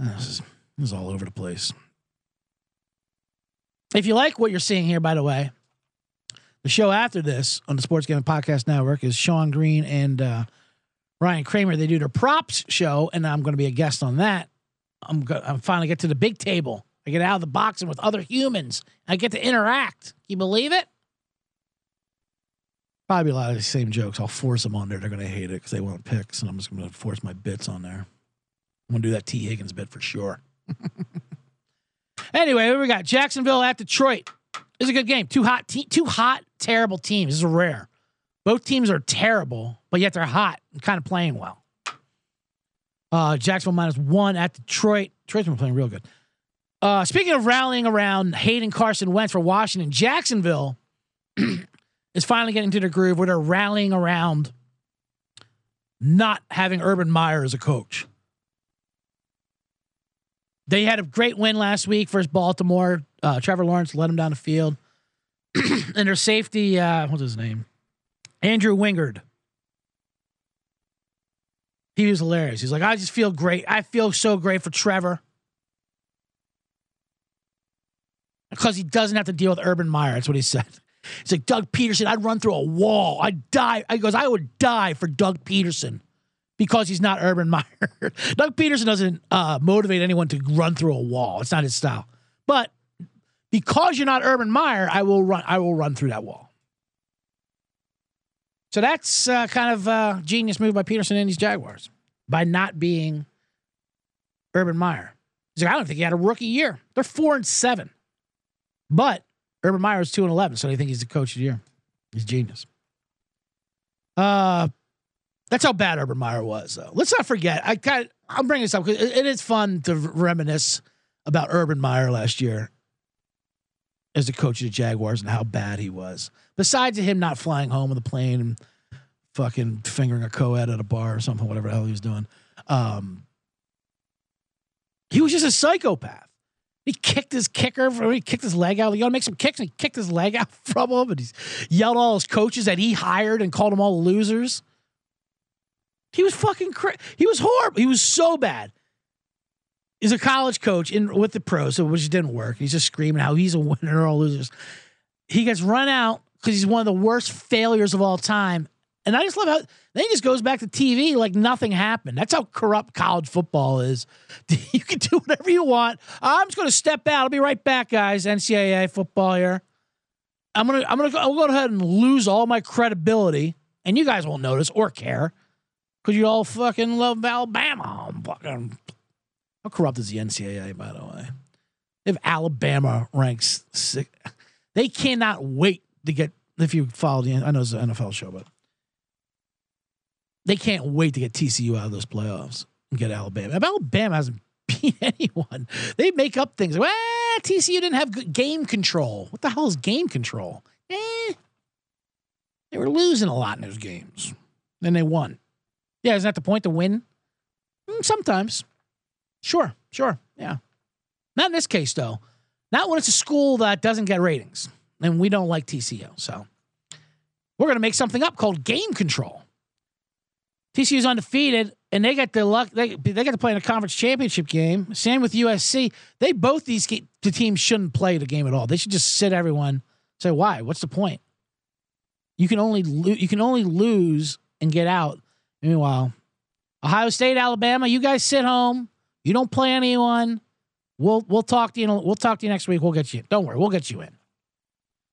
Uh, this is, this is all over the place. If you like what you're seeing here, by the way, the show after this on the Sports Gambling Podcast Network is Sean Green and uh, Ryan Kramer. They do their props show, and I'm going to be a guest on that. I'm go- I'm finally get to the big table. I get out of the box and with other humans. I get to interact. You believe it? Probably a lot of the same jokes. I'll force them on there. They're going to hate it because they want picks, and I'm just going to force my bits on there. I'm going to do that Tee Higgins bit for sure. anyway, we got Jacksonville at Detroit. This is a good game. Two hot, te- two hot, terrible teams. This is rare. Both teams are terrible, but yet they're hot and kind of playing well. Uh, Jacksonville minus one at Detroit. Detroit's been playing real good. Uh, speaking of rallying around Hayden Carson Wentz for Washington, Jacksonville is finally getting to the groove where they're rallying around not having Urban Meyer as a coach. They had a great win last week versus Baltimore. Uh, Trevor Lawrence led them down the field. and their safety, uh, what's his name? Andrew Wingard. He was hilarious. He's like, I just feel great. I feel so great for Trevor. Because he doesn't have to deal with Urban Meyer. That's what he said. He's like, Doug Pederson, I'd run through a wall. I'd die. He goes, I would die for Doug Pederson because he's not Urban Meyer. Doug Pederson doesn't uh, motivate anyone to run through a wall. It's not his style. But because you're not Urban Meyer, I will run. I will run through that wall. So that's uh, kind of a genius move by Pederson and these Jaguars by not being Urban Meyer. He's like, I don't think he had a rookie year. They're four and seven, but Urban Meyer is two and eleven, so they think he's the coach of the year. He's genius. Uh, that's how bad Urban Meyer was. Though. Let's not forget. I of, I'm bringing this up because it, it is fun to reminisce about Urban Meyer last year as the coach of the Jaguars and how bad he was. Besides him not flying home with a plane and fucking fingering a co-ed at a bar or something, whatever the hell he was doing. Um, he was just a psychopath. He kicked his kicker, from, he kicked his leg out. He gotta make some kicks, and he kicked his leg out from him, and he's yelled at all his coaches that he hired and called them all losers. He was fucking crazy. He was horrible. He was so bad. He's a college coach in with the pros, which didn't work. He's just screaming how he's a winner, or all losers. He gets run out because he's one of the worst failures of all time. And I just love how then he just goes back to TV like nothing happened. That's how corrupt college football is. You can do whatever you want. I'm just going to step out. I'll be right back, guys. NCAA football here. I'm gonna I'm gonna go, I'll go ahead and lose all my credibility, and you guys won't notice or care because you all fucking love Alabama. I'm fucking how corrupt is the NCAA, by the way? If Alabama ranks six, they cannot wait to get. If you follow the, I know it's an NFL show, but they can't wait to get TCU out of those playoffs and get Alabama. If Alabama hasn't beat anyone, they make up things. Well, TCU didn't have game control. What the hell is game control? Eh, they were losing a lot in those games. Then they won. Yeah, isn't that the point to win? Mm, sometimes. Sure, sure, yeah. Not in this case, though. Not when it's a school that doesn't get ratings, and we don't like TCU. So we're going to make something up called game control. TCU's undefeated, and they got the luck. They they got to play in a conference championship game. Same with USC. They both these the teams shouldn't play the game at all. They should just sit everyone. Say why? What's the point? You can only lo- you can only lose and get out. Meanwhile, Ohio State, Alabama, you guys sit home. You don't play anyone. We'll we'll talk to you. We'll talk to you next week. We'll get you. Don't worry. We'll get you in.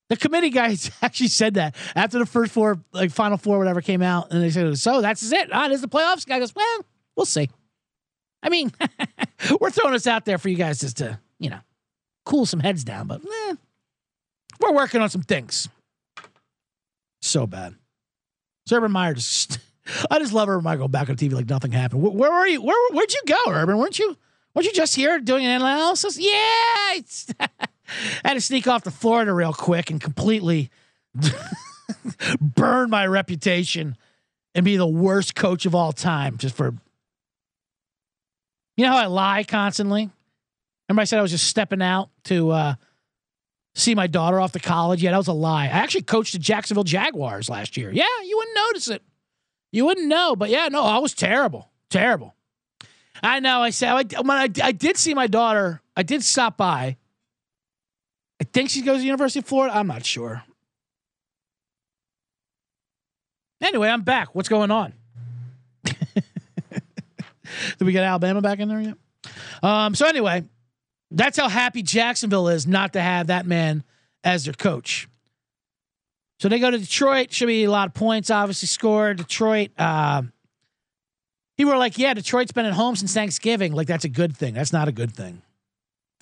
The committee guys actually said that after the first four, like final four, whatever came out, and they said, "So that's it. Ah, this is the playoffs." Guy goes, "Well, we'll see." I mean, we're throwing this out there for you guys just to, you know, cool some heads down, but eh, we're working on some things. So bad. Urban Meyer just I just love Urban Meyer go back on TV like nothing happened. Where, where were you? Where where'd you go, Urban? weren't you weren't you just here doing an analysis? Yeah, I had to sneak off to Florida real quick and completely burn my reputation and be the worst coach of all time just for you know how I lie constantly. Remember I said I was just stepping out to uh, see my daughter off to college. Yeah, that was a lie. I actually coached the Jacksonville Jaguars last year. Yeah, you wouldn't notice it. You wouldn't know, but yeah, no, I was terrible, terrible. I know. I said I, when I, I did see my daughter. I did stop by. I think she goes to University of Florida. I'm not sure. Anyway, I'm back. What's going on? Did we get Alabama back in there yet? Um, so anyway, that's how happy Jacksonville is not to have that man as their coach. So they go to Detroit. Should be a lot of points, obviously scored. Detroit. Uh, people are like, yeah, Detroit's been at home since Thanksgiving. Like that's a good thing. That's not a good thing.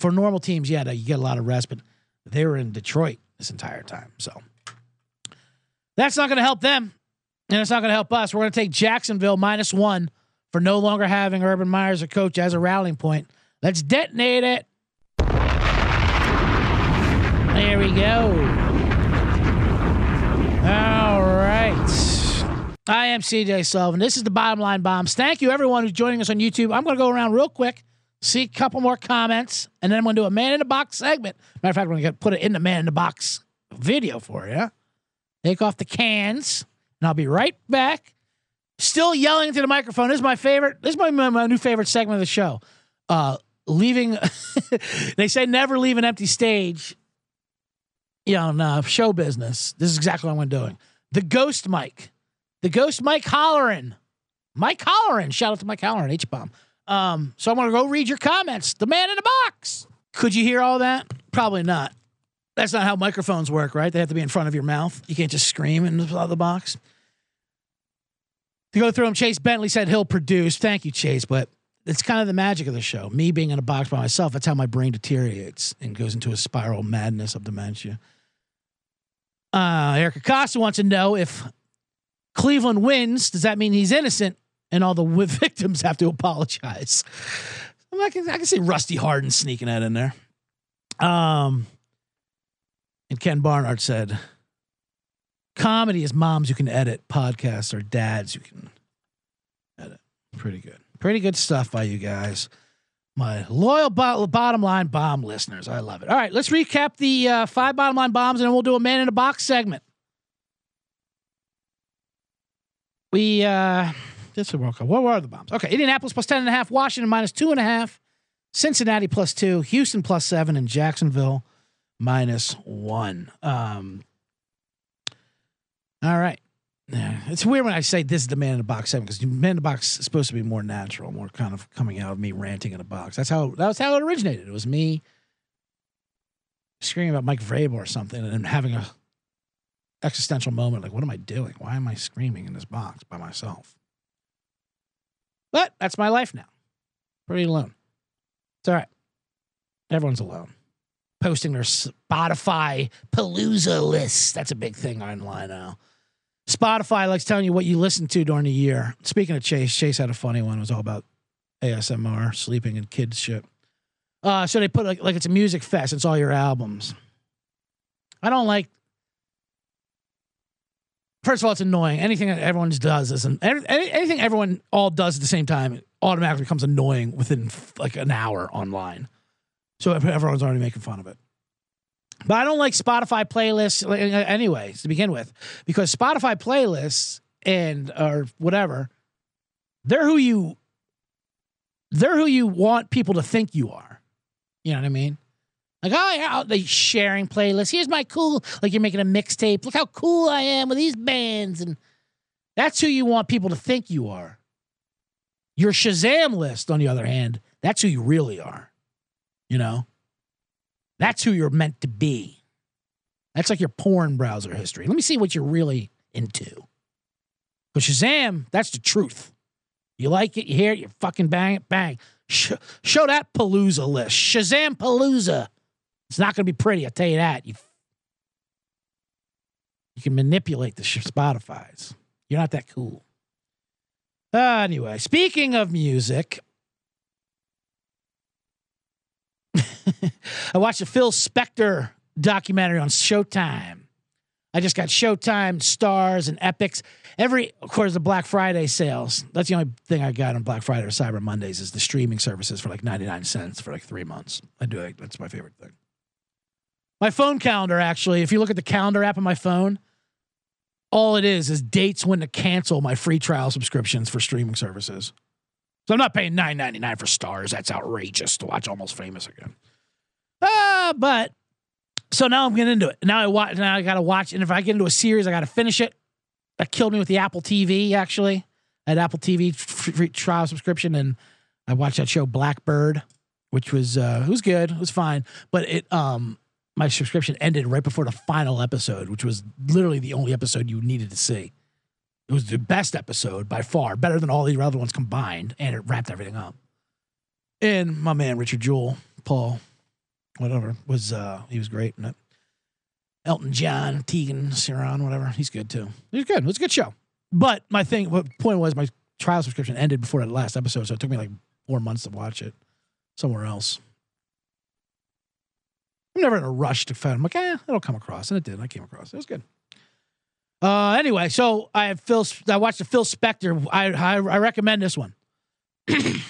For normal teams, yeah, you get a lot of rest, but they were in Detroit this entire time. So that's not going to help them, and it's not going to help us. We're going to take Jacksonville minus one for no longer having Urban Meyer as a coach as a rallying point. Let's detonate it. There we go. All right. I am CJ Sullivan. This is the Bottom Line Bombs. Thank you, everyone who's joining us on YouTube. I'm going to go around real quick, see a couple more comments, and then I'm going to do a man in the box segment. Matter of fact, we're going to put it in the man in the box video for you. Take off the cans, and I'll be right back. Still yelling into the microphone. This is my favorite. This is my, my new favorite segment of the show. Uh, leaving, they say never leave an empty stage you know, no, show business. This is exactly what I'm doing. The ghost Mike. The ghost Mike Holleran. Mike Holleran. Shout out to Mike Holleran, H bomb. Um, so I'm gonna go read your comments. The man in the box. Could you hear all that? Probably not. That's not how microphones work, right? They have to be in front of your mouth. You can't just scream in the, the box. To go through them, Chase Bentley said he'll produce. Thank you, Chase, but it's kind of the magic of the show. Me being in a box by myself, that's how my brain deteriorates and goes into a spiral madness of dementia. Uh, Eric Acosta wants to know if Cleveland wins, does that mean he's innocent and all the victims have to apologize? I can, I can see Rusty Hardin sneaking that in there. Um, and Ken Barnard said, comedy is moms you can edit, podcasts are dads you can edit. Pretty good. Pretty good stuff by you guys my loyal bo- bottom line bomb listeners. I love it. All right, let's recap the uh, five bottom line bombs, and then we'll do a man in a box segment. We uh, this is World Cup. What were the bombs? Okay, Indianapolis plus ten and a half, Washington minus two and a half, Cincinnati plus two, Houston plus seven, and Jacksonville minus one. Um, all right. Yeah, it's weird when I say this is the man in the box seven because the man in the box is supposed to be more natural, more kind of coming out of me ranting in a box. That's how that was how it originated. It was me screaming about Mike Vrabel or something and having a existential moment like, what am I doing? Why am I screaming in this box by myself? But that's my life now. Pretty alone. It's all right. Everyone's alone. Posting their Spotify Palooza lists. That's a big thing online now. Spotify likes telling you what you listen to during the year. Speaking of Chase, Chase had a funny one. It was all about ASMR, sleeping, and kids shit. Uh, so they put like like it's a music fest. It's all your albums. I don't like. First of all, it's annoying. Anything that everyone does is an, anything everyone all does at the same time automatically becomes annoying within like an hour online. So everyone's already making fun of it. But I don't like Spotify playlists uh, anyways to begin with because Spotify playlists and or whatever, they're who you they're who you want people to think you are. You know what I mean? Like, oh, yeah, oh, they sharing playlist. Here's my cool, like you're making a mixtape. Look how cool I am with these bands. And that's who you want people to think you are. Your Shazam list, on the other hand, that's who you really are. You know? That's who you're meant to be. That's like your porn browser history. Let me see what you're really into. But Shazam, that's the truth. You like it, you hear it, you fucking bang it, bang. Sh- show that Palooza list. Shazam Palooza. It's not going to be pretty, I'll tell you that. You, you can manipulate the Spotify's. You're not that cool. Uh, anyway, speaking of music, I watched a Phil Spector documentary on Showtime. I just got Showtime, Stars, and Epics. Every, of course, the Black Friday sales. That's the only thing I got on Black Friday or Cyber Mondays is the streaming services for like 99 cents for like three months. I do it. That's my favorite thing. My phone calendar, actually, if you look at the calendar app on my phone, all it is is dates when to cancel my free trial subscriptions for streaming services. So I'm not paying nine ninety nine for stars. That's outrageous to watch Almost Famous again. Uh, but so now I'm getting into it. Now I watch. Now I got to watch. And if I get into a series, I got to finish it. That killed me with the Apple TV. Actually, I had Apple TV free trial subscription, and I watched that show Black Bird, which was uh, it was good. It was fine, but it um my subscription ended right before the final episode, which was literally the only episode you needed to see. It was the best episode by far, better than all the other ones combined, and it wrapped everything up. And my man Richard Jewell, Paul, whatever, was uh he was great in it. Elton John, Tegan, Ciaran, whatever, he's good too. He's good. It was a good show. But my thing, what point was my trial subscription ended before that last episode, so it took me like four months to watch it somewhere else. I'm never in a rush to find. I'm like, eh, it'll come across, and it did. I came across. It was good. Uh, anyway, so I have Phil. I watched the Phil Spector. I I, I recommend this one. Phil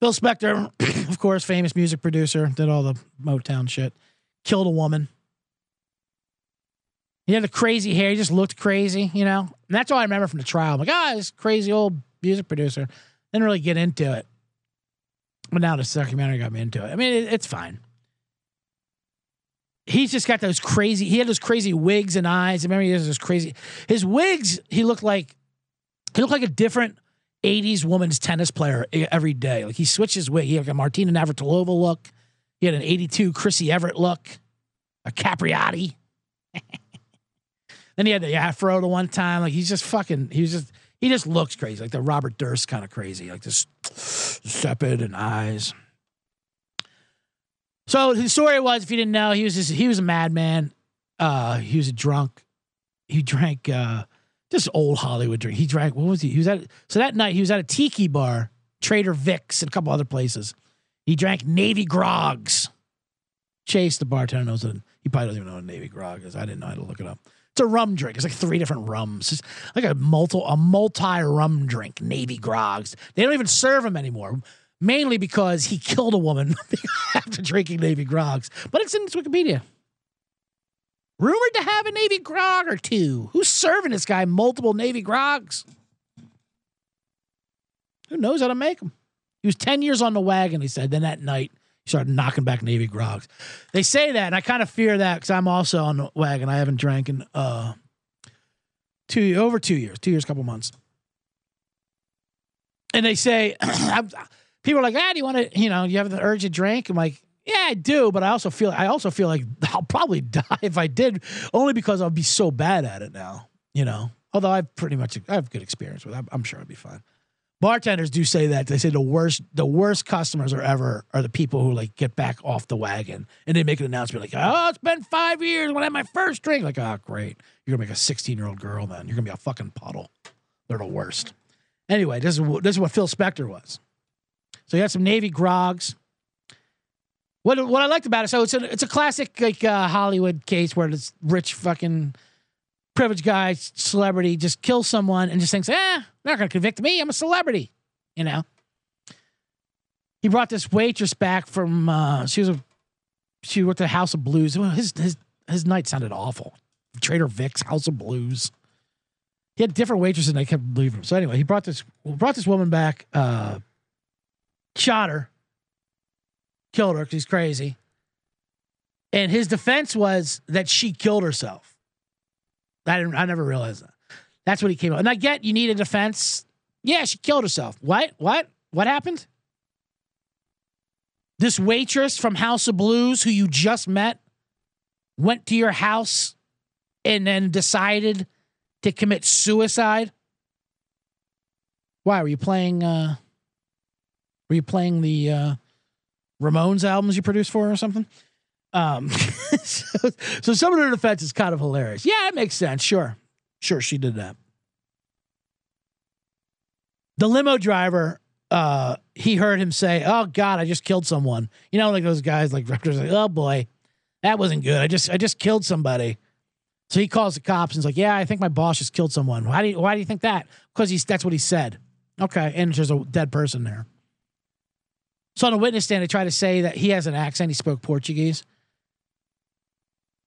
Spector, of course, famous music producer, did all the Motown shit. Killed a woman. He had the crazy hair. He just looked crazy, you know. And that's all I remember from the trial. I'm like, ah, oh, this crazy old music producer. Didn't really get into it. But now the documentary got me into it. I mean, it, it's fine he's just got those crazy. He had those crazy wigs and eyes. I remember he has those crazy. His wigs. He looked like he looked like a different '80s woman's tennis player every day. Like he switched his wig. He had like a Martina Navratilova look. He had an '82 Chrissy Everett look, a Capriati. then he had the afro the one time. Like he's just fucking. He was just. He just looks crazy, like the Robert Durst kind of crazy, like this sepid and eyes. So the story was, if you didn't know, he was just, he was a madman. Uh, he was a drunk. He drank uh, just old Hollywood drink. He drank what was he? He was at so that night he was at a tiki bar, Trader Vic's, and a couple other places. He drank Navy grogs. Chase, the bartender, knows it. He probably doesn't even know what a Navy grog is. I didn't know how to look it up. It's a rum drink. It's like three different rums. It's like a multi a multi rum drink. Navy grogs. They don't even serve them anymore mainly because he killed a woman after drinking Navy grogs. But it's in its Wikipedia. Rumored to have a Navy grog or two. Who's serving this guy multiple Navy grogs? Who knows how to make them? He was 10 years on the wagon, he said. Then that night, he started knocking back Navy grogs. They say that, and I kind of fear that because I'm also on the wagon. I haven't drank in uh, two over two years, two years, couple months. And they say, people are like, ah, do you want to, you know, you have the urge to drink? I'm like, yeah, I do, but I also feel I also feel like I'll probably die if I did, only because I'll be so bad at it now. You know, although I've pretty much I have good experience with it. I'm, I'm sure I'll be fine. Bartenders do say that they say the worst the worst customers are ever are the people who like get back off the wagon and they make an announcement like, oh, it's been five years when I had my first drink. Like, oh, great, you're gonna make a 16 year old girl then. You're gonna be a fucking puddle. They're the worst. Anyway, this is this is what Phil Spector was. So you had some Navy grogs. What what I liked about it, so it's a it's a classic like uh, Hollywood case where this rich fucking privileged guy, celebrity, just kills someone and just thinks, eh, they're not gonna convict me. I'm a celebrity, you know. He brought this waitress back from uh, she was a she worked at House of Blues. His his his night sounded awful. Trader Vic's House of Blues. He had different waitresses and I kept leaving him. So anyway, he brought this brought this woman back. Uh, shot her, killed her because he's crazy. And his defense was that she killed herself. I didn't. I never realized that. That's what he came up. And I get you need a defense. Yeah, she killed herself. What? What? What happened? This waitress from House of Blues who you just met went to your house and then decided to commit suicide. Why were you playing? Uh, were you playing the uh, Ramones albums you produced for or something? Um, so, so some of the defense is kind of hilarious. Yeah, it makes sense. Sure. Sure, she did that. The limo driver, uh, he heard him say, Oh God, I just killed someone. You know, like those guys like rappers like, oh boy, that wasn't good. I just I just killed somebody. So he calls the cops and he's like, Yeah, I think my boss just killed someone. Why do you why do you think that? Because he's that's what he said. Okay, and there's a dead person there. So on a witness stand, they try to say that he has an accent. He spoke Portuguese.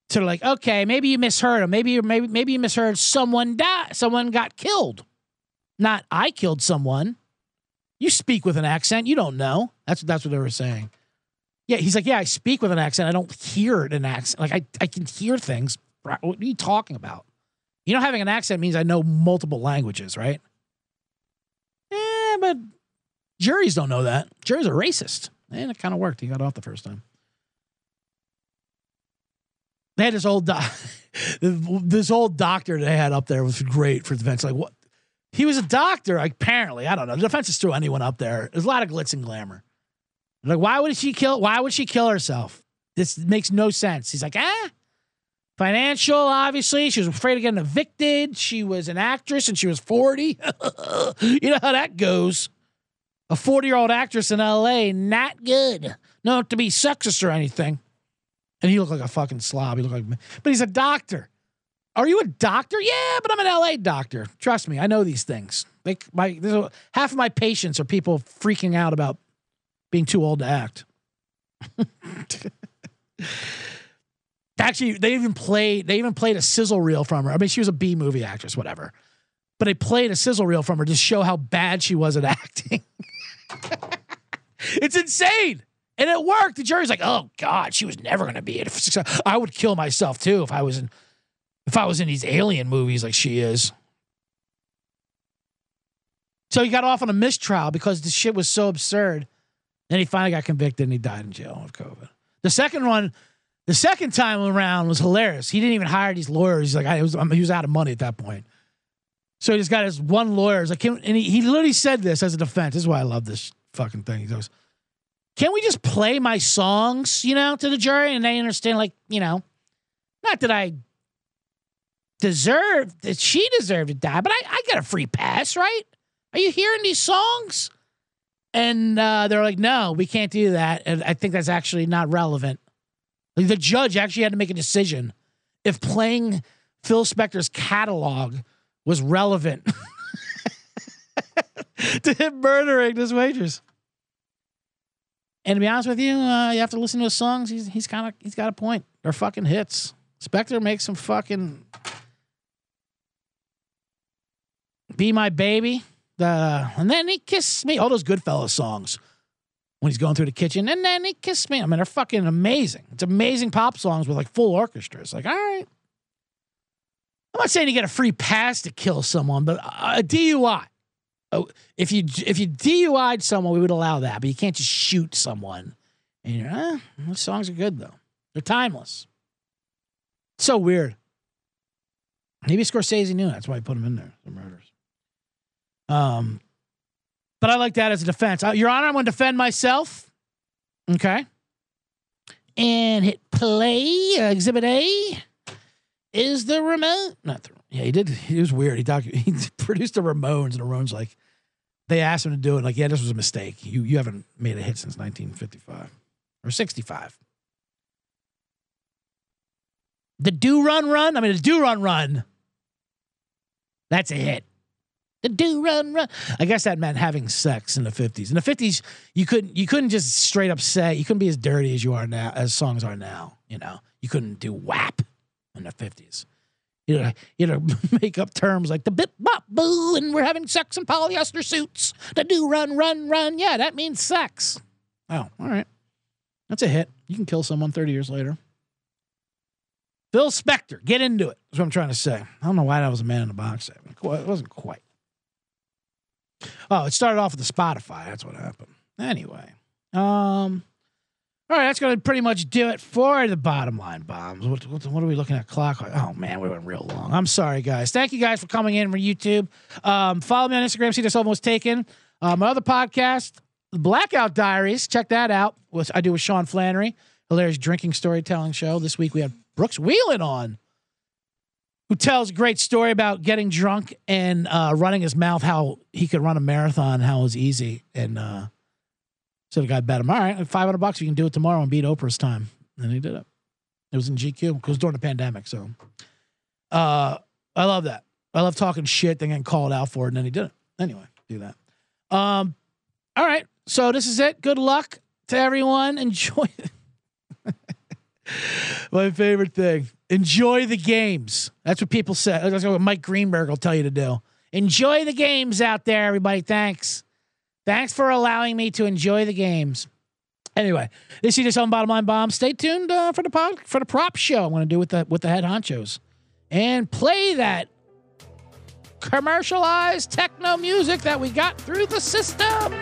So they're like, okay, maybe you misheard him. Maybe you maybe maybe you misheard someone died. Someone got killed. Not I killed someone. You speak with an accent. You don't know. That's that's what they were saying. Yeah, he's like, yeah, I speak with an accent. I don't hear an accent. Like I, I can hear things. What are you talking about? You know, having an accent means I know multiple languages, right? Yeah, but Juries don't know that. Juries are racist. And it kind of worked. He got off the first time. They had this old doc, this old doctor they had up there was great for defense. Like what? He was a doctor, apparently. I don't know. The defense just threw anyone up there. There's a lot of glitz and glamour. Like, why would she kill? Why would she kill herself? This makes no sense. He's like, ah, financial. Obviously, she was afraid of getting evicted. She was an actress and she was 40. you know how that goes. A 40 year old actress in LA, not good. Not to be sexist or anything. And he looked like a fucking slob. He looked like, but he's a doctor. Are you a doctor? Yeah, but I'm an LA doctor. Trust me, I know these things. Like my half of my patients are people freaking out about being too old to act. Actually, they even played they even played a sizzle reel from her. I mean, she was a B movie actress, whatever. But they played a sizzle reel from her to show how bad she was at acting. it's insane. And it worked. The jury's like, oh God, she was never gonna be it. I would kill myself too if I was in if I was in these alien movies like she is. So he got off on a mistrial because the shit was so absurd. Then he finally got convicted and he died in jail of COVID. The second one, the second time around was hilarious. He didn't even hire these lawyers. He's like, I was, he was out of money at that point. So he just got his one lawyer. Like, and he, he literally said this as a defense. This is why I love this fucking thing. He goes, Can't we just play my songs, you know, to the jury and they understand, like, you know, not that I deserve that she deserved to die, but I, I got a free pass, right? Are you hearing these songs? And uh, they're like, no, we can't do that. And I think that's actually not relevant. Like the judge actually had to make a decision if playing Phil Spector's catalog was relevant to him murdering this waitress. And to be honest with you, uh, you have to listen to his songs. He's he's kind of he's got a point. They're fucking hits. Spector makes some fucking "Be My Baby." Uh, and then he kissed me. All those Goodfellas songs when he's going through the kitchen. And then he kissed me. I mean, they're fucking amazing. It's amazing pop songs with like full orchestras. Like, all right. I'm not saying you get a free pass to kill someone, but a DUI. Oh, if you if you DUI'd someone, we would allow that, but you can't just shoot someone. And you're, eh, those songs are good though. They're timeless. so weird. Maybe Scorsese knew that's why he put them in there. The murders. Um, but I like that as a defense. Uh, Your Honor, I'm going to defend myself. Okay. And hit play. Uh, exhibit A is the remote. Not the. Yeah, he did. He was weird. He doc, he produced the Ramones, and the Ramones like they asked him to do it. Like, yeah, this was a mistake. You you haven't made a hit since 1955 or 65. The do run run. I mean, the do run run. That's a hit. The do run run. I guess that meant having sex in the fifties. In the fifties, you couldn't you couldn't just straight up say you couldn't be as dirty as you are now as songs are now. You know, you couldn't do WAP in the fifties. You know, you know, make up terms like the bip bop boo, and we're having sex in polyester suits. The do run run run. Yeah, that means sex. Oh, all right. That's a hit. You can kill someone 30 years later. Phil Spector, get into it. That's what I'm trying to say. I don't know why that was a man in the box. It wasn't quite. Oh, it started off with the Spotify. That's what happened. Anyway, um, all right, that's going to pretty much do it for the bottom line bombs. What, what, what, are we looking at? Clock? Oh man, we went real long. I'm sorry, guys. Thank you guys for coming in from YouTube. Um, follow me on Instagram. See this almost taken. Uh, my other podcast, Blackout Diaries. Check that out. Which I do with Sean Flannery. Hilarious drinking storytelling show. This week we had Brooks Wheelan on who tells a great story about getting drunk and uh, running his mouth, how he could run a marathon, how it was easy. And uh, so the guy bet him, all right, 500 bucks, you can do it tomorrow and beat Oprah's time. And he did it. It was in GQ. It was during the pandemic. So uh, I love that. I love talking shit, then getting called out for it. And then he did it. Anyway, do that. Um, all right. So this is it. Good luck to everyone. Enjoy My favorite thing. Enjoy the games. That's what people say. That's what Mike Greenberg will tell you to do. Enjoy the games out there, everybody. Thanks. Thanks for allowing me to enjoy the games. Anyway, this is just on Bottom Line Bomb. Stay tuned uh, for the pod, for the prop show I'm going to do with the with the head honchos, and play that commercialized techno music that we got through the system.